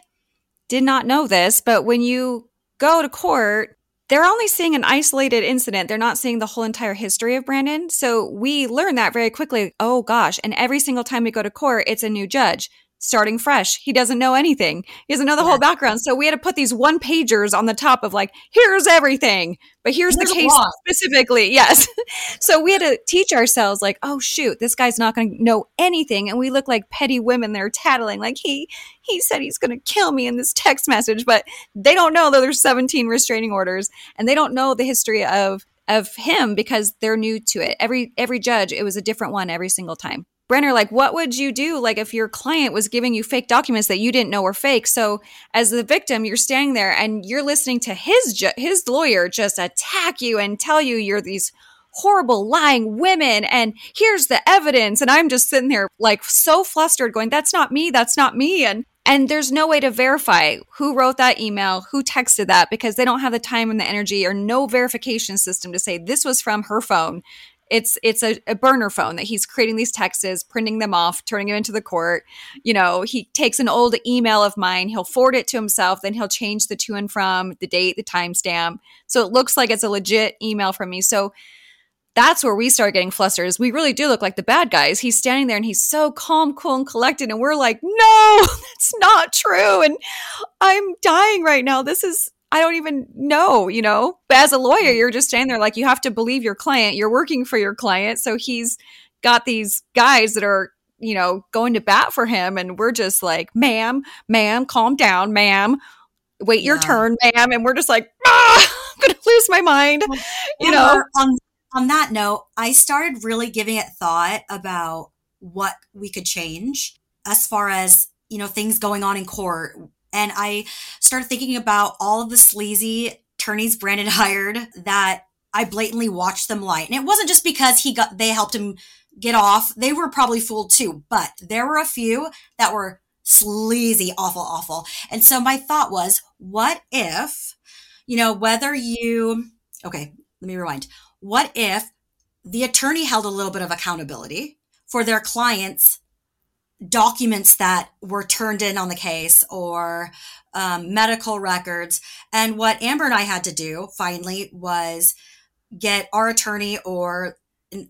did not know this, but when you go to court, they're only seeing an isolated incident. They're not seeing the whole entire history of Brandon. So we learn that very quickly. Oh gosh. And every single time we go to court, it's a new judge starting fresh. He doesn't know anything. He doesn't know the yeah. whole background. So we had to put these one pagers on the top of like, here's everything, but here's, the case specifically. Yes. so we had to teach ourselves like, oh shoot, this guy's not going to know anything. And we look like petty women there tattling like he, he said he's going to kill me in this text message, but they don't know that there's 17 restraining orders and they don't know the history of of him because they're new to it. Every every judge, it was a different one every single time. Brenner, like, what would you do? Like, if your client was giving you fake documents that you didn't know were fake. So, as the victim, you're standing there and you're listening to his ju- his lawyer just attack you and tell you you're these horrible lying women and here's the evidence and i'm just sitting there like so flustered going that's not me that's not me and and there's no way to verify who wrote that email who texted that because they don't have the time and the energy or no verification system to say this was from her phone it's it's a, a, burner phone that he's creating these texts, printing them off, turning them into the court. You know, he takes an old email of mine, he'll forward it to himself, then he'll change the to and from, the date, the timestamp. So it looks like it's a legit email from me. So that's where we start getting flustered is we really do look like the bad guys. He's standing there and he's so calm, cool, and collected. And we're like, no, that's not true. And I'm dying right now. This is I don't even know, you know. But as a lawyer, you're just standing there like you have to believe your client. You're working for your client. So he's got these guys that are, you know, going to bat for him. And we're just like, ma'am, ma'am, calm down, ma'am. Wait your yeah. turn, ma'am. And we're just like, ah, I'm gonna lose my mind. Well, you know. On on that note, I started really giving it thought about what we could change as far as, you know, things going on in court and I started thinking about all of the sleazy attorneys Brandon hired that I blatantly watched them lie. And it wasn't just because he got, they helped him get off. They were probably fooled too, but there were a few that were sleazy, awful, awful. And so my thought was, what if, you know, whether you, okay, let me rewind. What if the attorney held a little bit of accountability for their clients documents that were turned in on the case or um, medical records. And what Amber and I had to do finally was get our attorney, or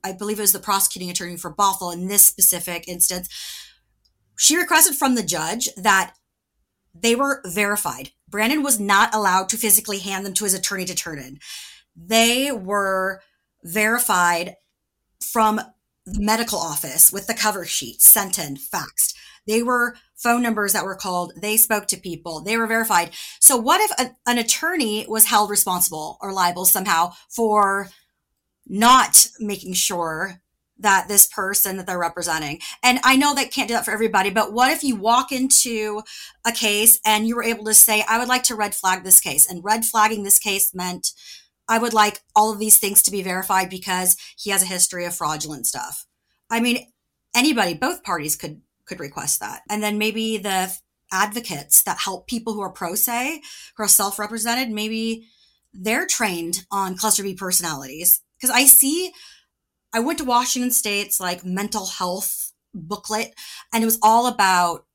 I believe it was the prosecuting attorney for Bothell in this specific instance. She requested from the judge that they were verified. Brandon was not allowed to physically hand them to his attorney to turn in. They were verified from the medical office with the cover sheet sent in, faxed. They were phone numbers that were called. They spoke to people. They were verified. So what if a, an attorney was held responsible or liable somehow for not making sure that this person that they're representing. And I know that can't do that for everybody, but what if you walk into a case and you were able to say, I would like to red flag this case. And red flagging this case meant I would like all of these things to be verified because he has a history of fraudulent stuff. I mean, anybody, both parties could could request that. And then maybe the advocates that help people who are pro se, who are self-represented, maybe they're trained on cluster B personalities. Because I see I went to Washington State's like mental health booklet and it was all about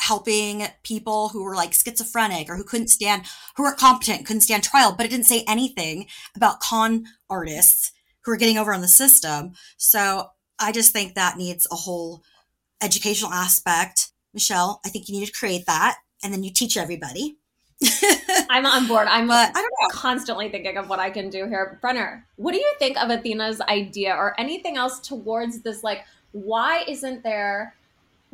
helping people who were like schizophrenic or who couldn't stand, who weren't competent, couldn't stand trial, but it didn't say anything about con artists who are getting over on the system. So I just think that needs a whole educational aspect. Michelle, I think you need to create that and then you teach everybody. I'm on board. I'm But I don't know. constantly thinking of what I can do here. Brenner, what do you think of Athena's idea or anything else towards this? Like, why isn't there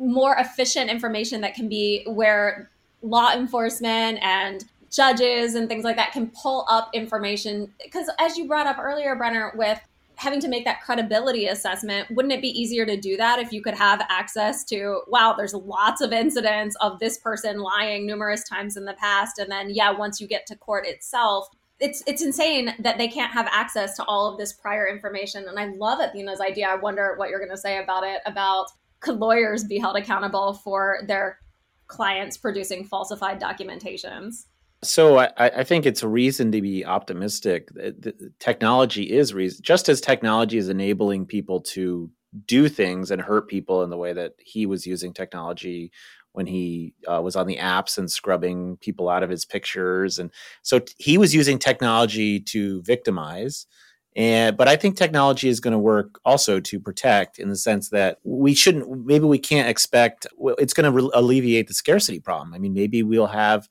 more efficient information that can be where law enforcement and judges and things like that can pull up information? Because as you brought up earlier, Brenner, with having to make that credibility assessment, wouldn't it be easier to do that if you could have access to, wow, there's lots of incidents of this person lying numerous times in the past. And then, yeah, once you get to court itself, it's it's insane that they can't have access to all of this prior information. And I love Athena's idea. I wonder what you're going to say about it. About could lawyers be held accountable for their clients producing falsified documentations? So I, I think it's a reason to be optimistic. The- Technology is reason, just as technology is enabling people to do things and hurt people in the way that he was using technology when he uh, was on the apps and scrubbing people out of his pictures, and so he was using technology to victimize. And but I think technology is going to work also to protect in the sense that we shouldn't. Maybe we can't expect. It's going to re- alleviate the scarcity problem. I mean, maybe we'll have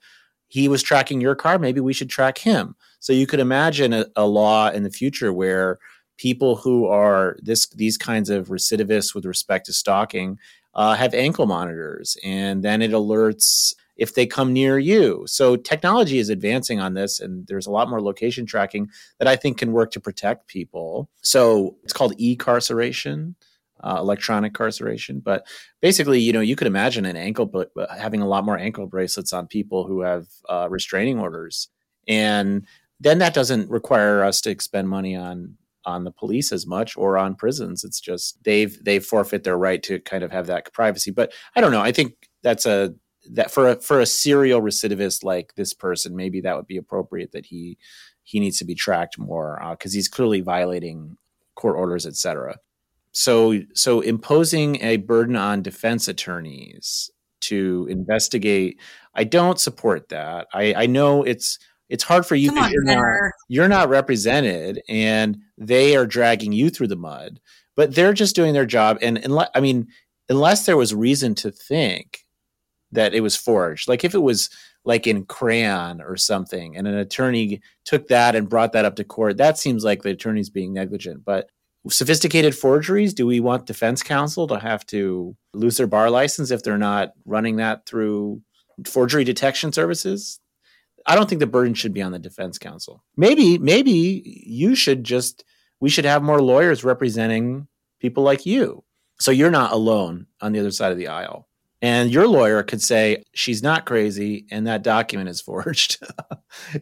he was tracking your car, maybe we should track him. So you could imagine a, a law in the future where people who are this these kinds of recidivists with respect to stalking uh, have ankle monitors, and then it alerts if they come near you. So technology is advancing on this, and there's a lot more location tracking that I think can work to protect people. So it's called e-carceration. Uh, electronic carceration, but basically, you know, you could imagine an ankle bra- having a lot more ankle bracelets on people who have uh, restraining orders, and then that doesn't require us to expend money on on the police as much or on prisons. It's just they've they forfeit their right to kind of have that privacy. But I don't know. I think that's a that for a for a serial recidivist like this person, maybe that would be appropriate that he he needs to be tracked more uh, because he's clearly violating court orders, etc so so imposing a burden on defense attorneys to investigate i don't support that. I i know it's it's hard for you on, you're not, you're not represented and they are dragging you through the mud but they're just doing their job and unless i mean unless there was reason to think that it was forged. Like if it was like in crayon or something and an attorney took that and brought that up to court that seems like the attorney's being negligent. But sophisticated forgeries do we want defense counsel to have to lose their bar license if they're not running that through forgery detection services? I don't think the burden should be on the defense counsel. Maybe maybe you should just we should have more lawyers representing people like you. So you're not alone on the other side of the aisle and your lawyer could say she's not crazy and that document is forged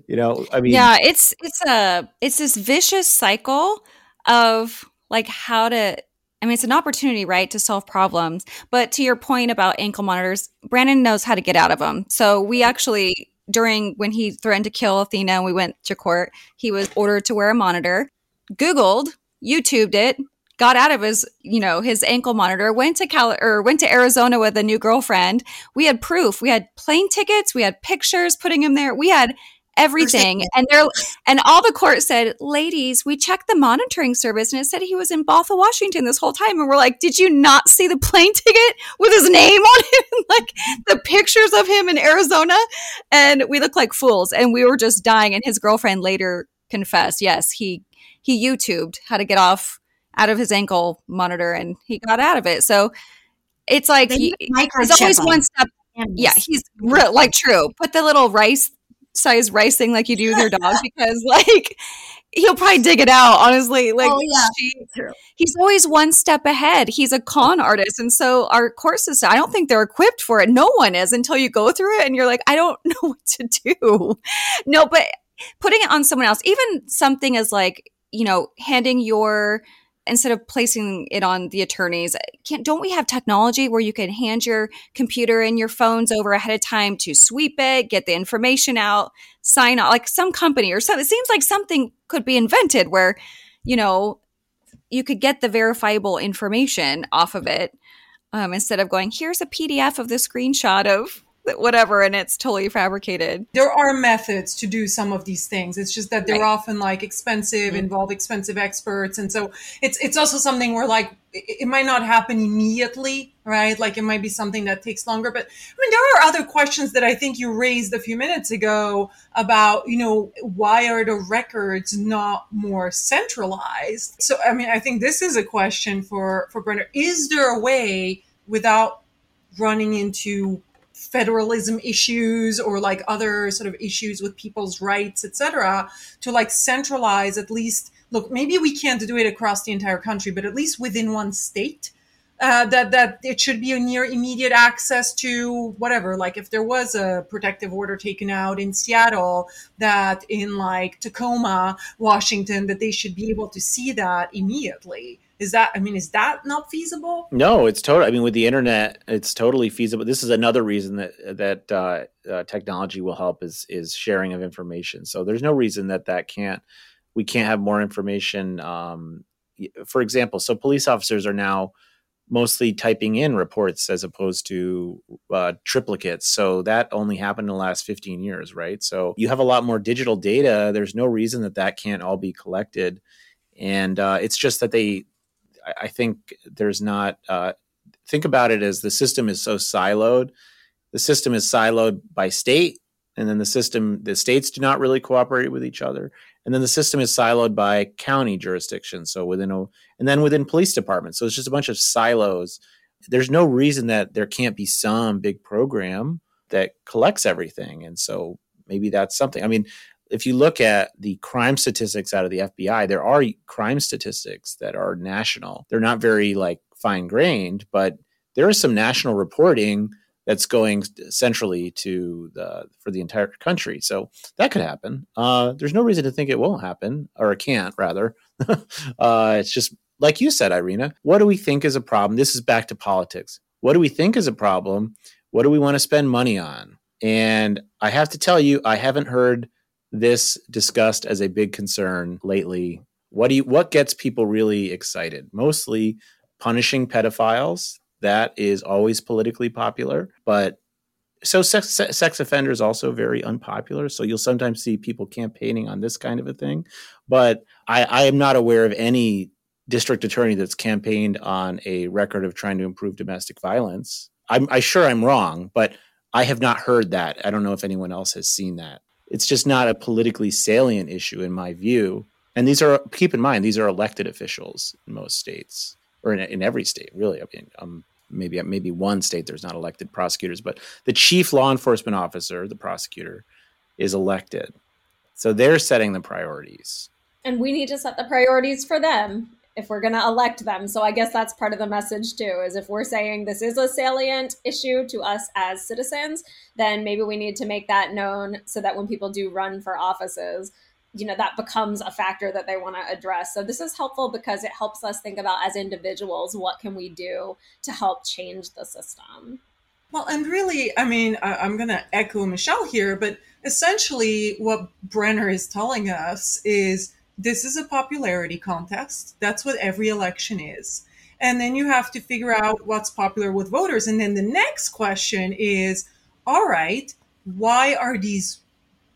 you know i mean yeah, it's it's a it's this vicious cycle of like how to I mean it's an opportunity, right, to solve problems. But to your point about ankle monitors, Brandon knows how to get out of them. So we actually during when he threatened to kill Athena and we went to court, he was ordered to wear a monitor, Googled, YouTubed it, got out of his, you know, his ankle monitor, went to Cal or went to Arizona with a new girlfriend. We had proof. We had plane tickets, we had pictures putting him there. We had everything. And they're and all the court said, ladies, we checked the monitoring service and it said he was in Bothell, Washington this whole time. And we're like, did you not see the plane ticket with his name on it? like the pictures of him in Arizona. And we look like fools. And we were just dying. And his girlfriend later confessed, yes, he he YouTubed how to get off out of his ankle monitor and he got out of it. So it's like he, he's always one step yeah, he's real like true. Put the little rice size rice thing like you do with your dog because like he'll probably dig it out. Honestly, like Oh, yeah. she- he's always one step ahead. He's a con artist, and so our courses. I don't think they're equipped for it. No one is until you go through it, and you're like, I don't know what to do. No, but putting it on someone else, even something as like you know handing your instead of placing it on the attorneys can't don't we have technology where you can hand your computer and your phones over ahead of time to sweep it get the information out sign off like some company or so it seems like something could be invented where you know you could get the verifiable information off of it um, instead of going here's a pdf of the screenshot of whatever and it's totally fabricated there are methods to do some of these things it's just that they're Right. often like expensive mm-hmm. involve expensive experts and so it's it's also something where like it, it might not happen immediately right? Like it might be something that takes longer. But I mean, there are other questions that I think you raised a few minutes ago about, you know, why are the records not more centralized? So, I mean, I think this is a question for, for Brenner. Is there a way without running into federalism issues or like other sort of issues with people's rights, etc., to like centralize at least look, maybe we can't do it across the entire country, but at least within one state, uh, that that it should be a near immediate access to whatever. Like if there was a protective order taken out in Seattle, that in like Tacoma, Washington, that they should be able to see that immediately. Is that? I mean, is that not feasible? No, it's total. I mean, with the internet, it's totally feasible. This is another reason that that uh, uh, technology will help is is sharing of information. So there's no reason that that can't we can't have more information. Um, for example, so police officers are now mostly typing in reports as opposed to uh, triplicates. So that only happened in the last 15 years, right? So you have a lot more digital data. There's no reason that that can't all be collected. And uh, it's just that they, I think there's not, uh, think about it as the system is so siloed. The system is siloed by state, and then the system, the states do not really cooperate with each other and then the system is siloed by county jurisdiction so within a and then within police departments. So it's just a bunch of silos. There's no reason that there can't be some big program that collects everything and so maybe that's something. I mean if you look at the crime statistics out of the FBI, there are crime statistics that are national. They're not very like fine grained, but there is some national reporting that's going centrally to the for the entire country. So that could happen. Uh, there's no reason to think it won't happen, or it can't. Rather, uh, it's just like you said, Irina. What do we think is a problem? This is back to politics. What do we think is a problem? What do we want to spend money on? And I have to tell you, I haven't heard this discussed as a big concern lately. What do you, what gets people really excited? Mostly punishing pedophiles that is always politically popular, but so sex, sex offender is also very unpopular. So you'll sometimes see people campaigning on this kind of a thing, but I, I am not aware of any district attorney that's campaigned on a record of trying to improve domestic violence. I'm I sure I'm wrong, but I have not heard that. I don't know if anyone else has seen that. It's just not a politically salient issue in my view. And these are keep in mind these are elected officials in most states or in, in every state, really. I mean, um, maybe maybe one state there's not elected prosecutors, but the chief law enforcement officer, the prosecutor, is elected. So they're setting the priorities. And we need to set the priorities for them if we're going to elect them. So I guess that's part of the message too is if we're saying this is a salient issue to us as citizens, then maybe we need to make that known so that when people do run for offices, you know that becomes a factor that they want to address so this is helpful because it helps us think about as individuals what can we do to help change the system well and really i mean i'm going to echo michelle here but essentially what brenner is telling us is this is a popularity contest. That's what every election is. And then you have to figure out what's popular with voters. And then the next question is all right why are these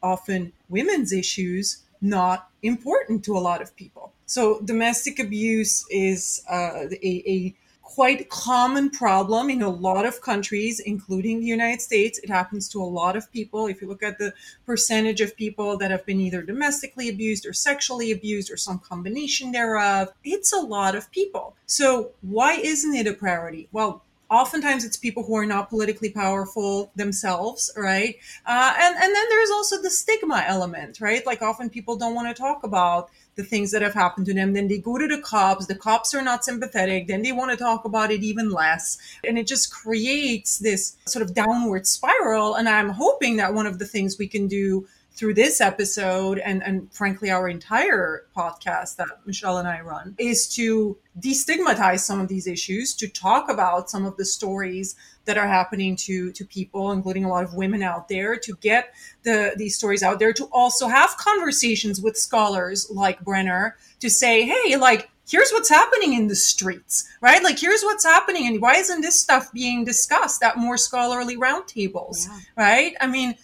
often women's issues not important to a lot of people. So domestic abuse is uh, a, a quite common problem in a lot of countries, including the United States. It happens to a lot of people. If you look at the percentage of people that have been either domestically abused or sexually abused or some combination thereof, it's a lot of people. So why isn't it a priority? Well, oftentimes it's people who are not politically powerful themselves right uh, and and then there's also the stigma element right like often people don't want to talk about the things that have happened to them then they go to the cops. The cops are not sympathetic. Then they want to talk about it even less. And it just creates this sort of downward spiral and i'm hoping that one of the things we can do through this episode and, and frankly our entire podcast that Michelle and I run is to destigmatize some of these issues, to talk about some of the stories that are happening to to people, including a lot of women out there, to get the these stories out there, to also have conversations with scholars like Brenner to say, hey, like here's what's happening in the streets, right? Like, here's what's happening, and why isn't this stuff being discussed at more scholarly roundtables, yeah. right? I mean,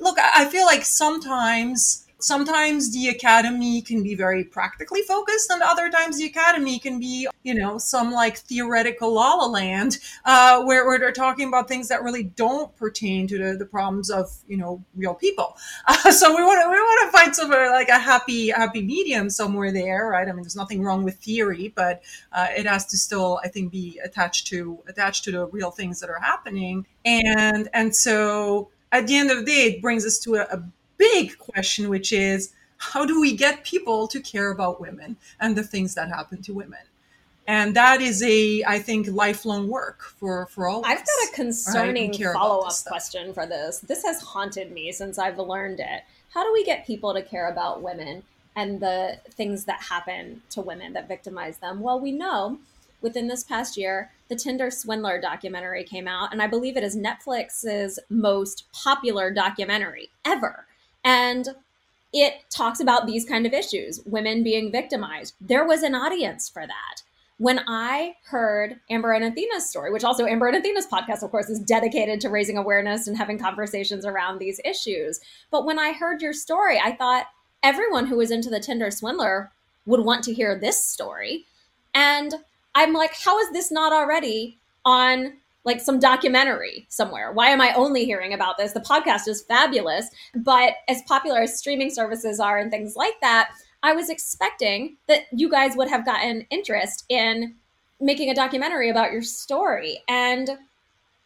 look, I feel like sometimes sometimes the academy can be very practically focused and other times the academy can be you know some like theoretical la la land uh, where, where they're talking about things that really don't pertain to the, the problems of you know real people. Uh, so we want to we want to find somewhere like a happy happy medium somewhere there right? I mean there's nothing wrong with theory but uh, it has to still i think be attached to attached to the real things that are happening. And and so at the end of the day it brings us to a, a big question, which is how do we get people to care about women and the things that happen to women? And that is a, I think, lifelong work for for all. I've us, got a concerning right? follow up question for this. This has haunted me since I've learned it. How do we get people to care about women and the things that happen to women that victimize them? Well, we know within this past year, the Tinder Swindler documentary came out, and I believe it is Netflix's most popular documentary ever. And it talks about these kind of issues, women being victimized. There was an audience for that. When I heard Amber and Athena's story, which also Amber and Athena's podcast, of course, is dedicated to raising awareness and having conversations around these issues. But when I heard your story, I thought everyone who was into the Tinder swindler would want to hear this story. And I'm like, how is this not already on like some documentary somewhere. Why am I only hearing about this? The podcast is fabulous, but as popular as streaming services are and things like that, I was expecting that you guys would have gotten interest in making a documentary about your story. And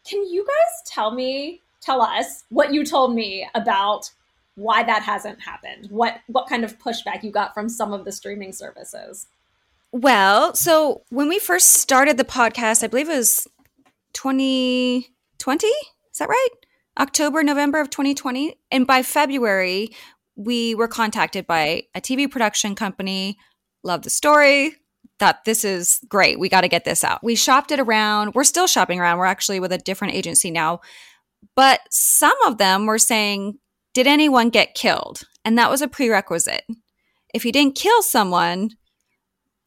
can you guys tell me, tell us what you told me about why that hasn't happened? What what kind of pushback you got from some of the streaming services? Well, so when we first started the podcast, I believe it was 2020. Is that right? October, November of 2020. And by February, we were contacted by a TV production company. Love the story. Thought this is great. We got to get this out. We shopped it around. We're still shopping around. We're actually with a different agency now. But some of them were saying, Did anyone get killed? And that was a prerequisite. If you didn't kill someone,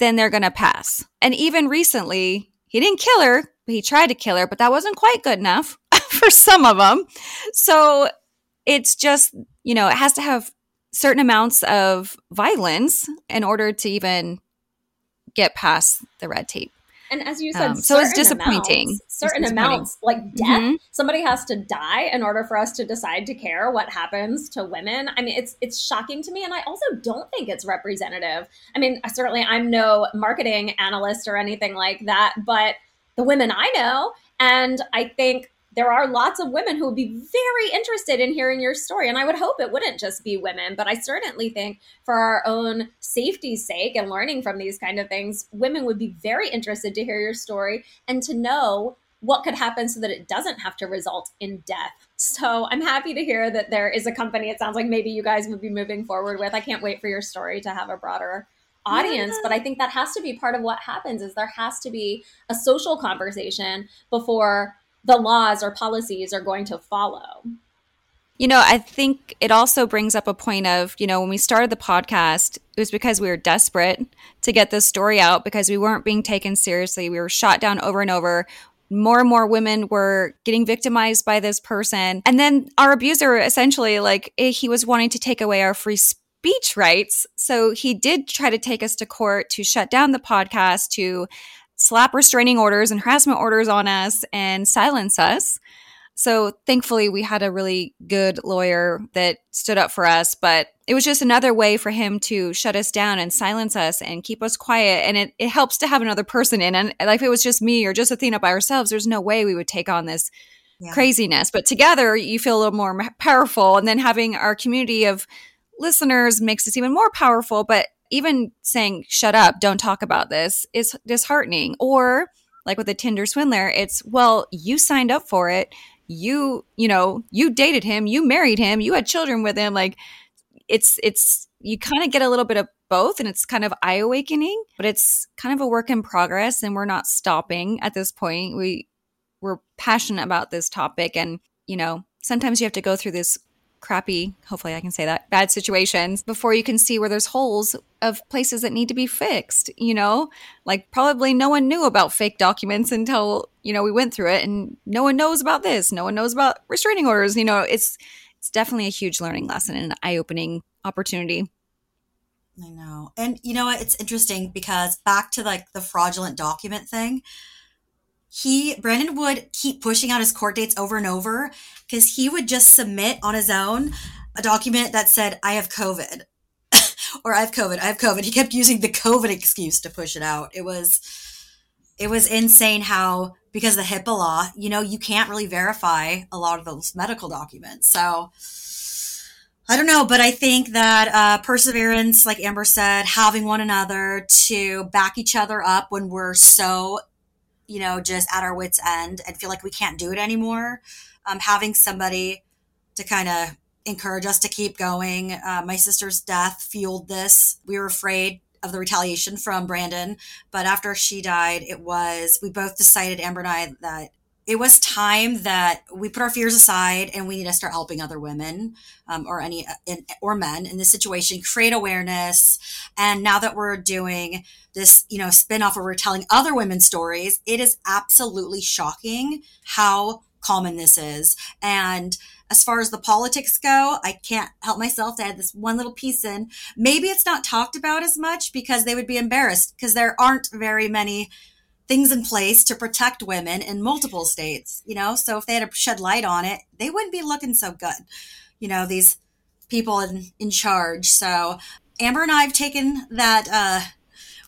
then they're going to pass. And even recently, he didn't kill her, but he tried to kill her, but that wasn't quite good enough for some of them. So it's just, you know, it has to have certain amounts of violence in order to even get past the red tape. And as you said, um, so it's disappointing. Amounts, certain amounts, like death, mm-hmm. somebody has to die in order for us to decide to care what happens to women. I mean, it's it's shocking to me, and I also don't think it's representative. I mean, certainly I'm no marketing analyst or anything like that, but the women I know, and I think there are lots of women who would be very interested in hearing your story. And I would hope it wouldn't just be women, but I certainly think for our own safety's sake and learning from these kind of things, women would be very interested to hear your story and to know what could happen so that it doesn't have to result in death. So I'm happy to hear that there is a company it sounds like maybe you guys would be moving forward with. I can't wait for your story to have a broader audience yeah. but i think that has to be part of what happens is there has to be a social conversation before the laws or policies are going to follow. You know, I think it also brings up a point of, you know, when we started the podcast, it was because we were desperate to get this story out because we weren't being taken seriously. We were shot down over and over. More and more women were getting victimized by this person. And then our abuser essentially, like, eh, he was wanting to take away our free speech rights. So he did try to take us to court to shut down the podcast, to slap restraining orders and harassment orders on us and silence us. So thankfully, we had a really good lawyer that stood up for us, but it was just another way for him to shut us down and silence us and keep us quiet. And it, it helps to have another person in. And like if it was just me or just Athena by ourselves, there's no way we would take on this yeah. craziness. But together, you feel a little more powerful. And then having our community of listeners makes us even more powerful. But even saying shut up don't talk about this is disheartening or like with the tinder swindler it's well you signed up for it you you know you dated him you married him you had children with him like it's it's you kind of get a little bit of both and it's kind of eye awakening but it's kind of a work in progress and we're not stopping at this point. We we're passionate about this topic and you know sometimes you have to go through this crappy, hopefully I can say that, bad situations before you can see where there's holes of places that need to be fixed, you know? Like probably no one knew about fake documents until, you know, we went through it and no one knows about this, no one knows about restraining orders, you know, it's it's definitely a huge learning lesson and an eye-opening opportunity. I know. And you know what? It's interesting because back to like the fraudulent document thing, he, Brandon would keep pushing out his court dates over and over because he would just submit on his own a document that said, I have COVID or I have COVID, I have COVID. He kept using the COVID excuse to push it out. It was, it was insane how, because the HIPAA law, you know, you can't really verify a lot of those medical documents. So, I don't know, but I think that uh, perseverance, like Amber said, having one another to back each other up when we're so, you know, just at our wits' end and feel like we can't do it anymore. Um, having somebody to kind of encourage us to keep going. Uh, my sister's death fueled this. We were afraid of the retaliation from Brandon, but after she died, it was, we both decided, Amber and I, that it was time that we put our fears aside and we need to start helping other women um, or any in, or men in this situation create awareness and now that we're doing this you know spin-off where we're telling other women's stories it is absolutely shocking how common this is and as far as the politics go, I can't help myself to add this one little piece in. Maybe it's not talked about as much because they would be embarrassed because there aren't very many things in place to protect women in multiple states, you know? So if they had to shed light on it, they wouldn't be looking so good, you know, these people in, in charge. So Amber and I have taken that, uh,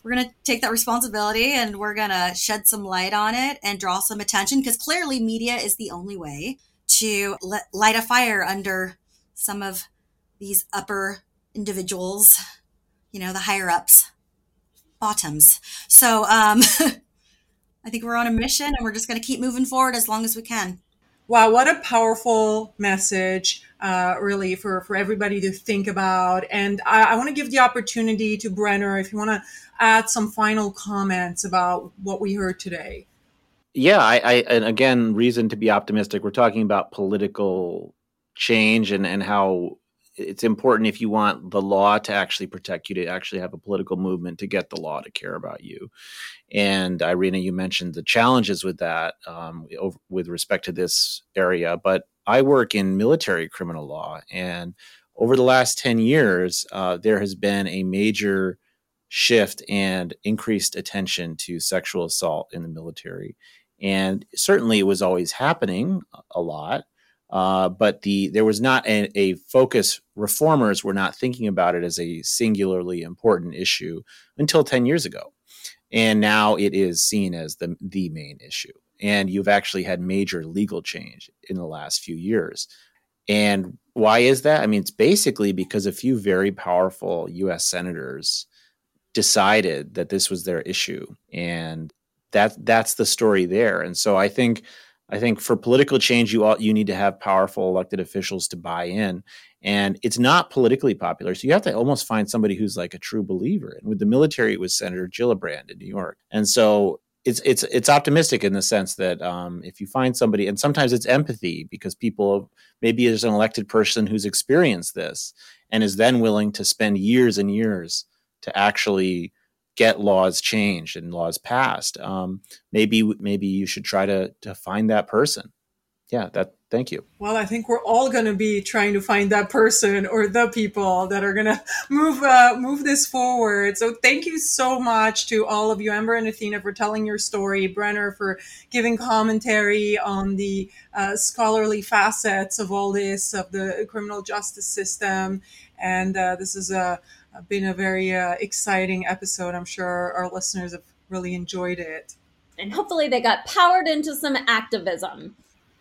we're going to take that responsibility and we're going to shed some light on it and draw some attention because clearly media is the only way to let, light a fire under some of these upper individuals, you know, the higher ups, bottoms. So, um, I think we're on a mission and we're just going to keep moving forward as long as we can. Wow, what a powerful message, uh, really, for, for everybody to think about. And I, I want to give the opportunity to Brenner if you want to add some final comments about what we heard today. Yeah, I, I and again, reason to be optimistic. We're talking about political change and, and how it's important if you want the law to actually protect you to actually have a political movement to get the law to care about you. And Irina, you mentioned the challenges with that um, with respect to this area, but I work in military criminal law, and over the last ten years, uh, there has been a major shift and increased attention to sexual assault in the military. And certainly, it was always happening a lot uh, but the there was not a, a, focus. Reformers were not thinking about it as a singularly important issue until ten years ago, and now it is seen as the the main issue. And you've actually had major legal change in the last few years. And why is that? I mean, it's basically because a few very powerful U.S. senators decided that this was their issue, and that that's the story there. And so I think I think for political change, you all, you need to have powerful elected officials to buy in, and it's not politically popular. So you have to almost find somebody who's like a true believer. And with the military, it was Senator Gillibrand in New York, and so it's it's it's optimistic in the sense that um, if you find somebody, and sometimes it's empathy because people maybe there's an elected person who's experienced this and is then willing to spend years and years to actually get laws changed and laws passed. Um, maybe maybe you should try to to find that person. Yeah, that. Thank you. Well, I think we're all going to be trying to find that person or the people that are going to move uh, move this forward. So, thank you so much to all of you, Amber and Athena, for telling your story, Brenner for giving commentary on the uh, scholarly facets of all this of the criminal justice system. And uh, this is a been a very uh, exciting episode. I'm sure our listeners have really enjoyed it. And hopefully they got powered into some activism.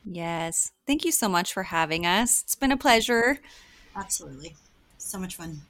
Yes. Thank you so much for having us. It's been a pleasure. Absolutely. So much fun.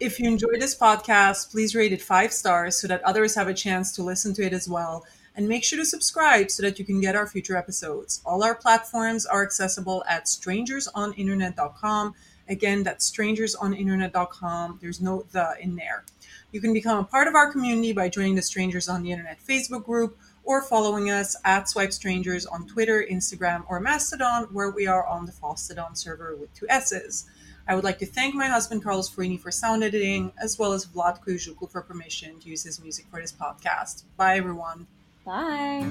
If you enjoyed this podcast, please rate it five stars so that others have a chance to listen to it as well. And make sure to subscribe so that you can get our future episodes. All our platforms are accessible at strangersoninternet.com. Again, that's strangersoninternet.com. There's no the in there. You can become a part of our community by joining the Strangers on the Internet Facebook group or following us at Swipe Strangers on Twitter, Instagram, or Mastodon, where we are on the Fosstodon server with two S's. I would like to thank my husband Carlos Farini for sound editing, as well as Vlad Kuzhuklu for permission to use his music for this podcast. Bye, everyone. Bye.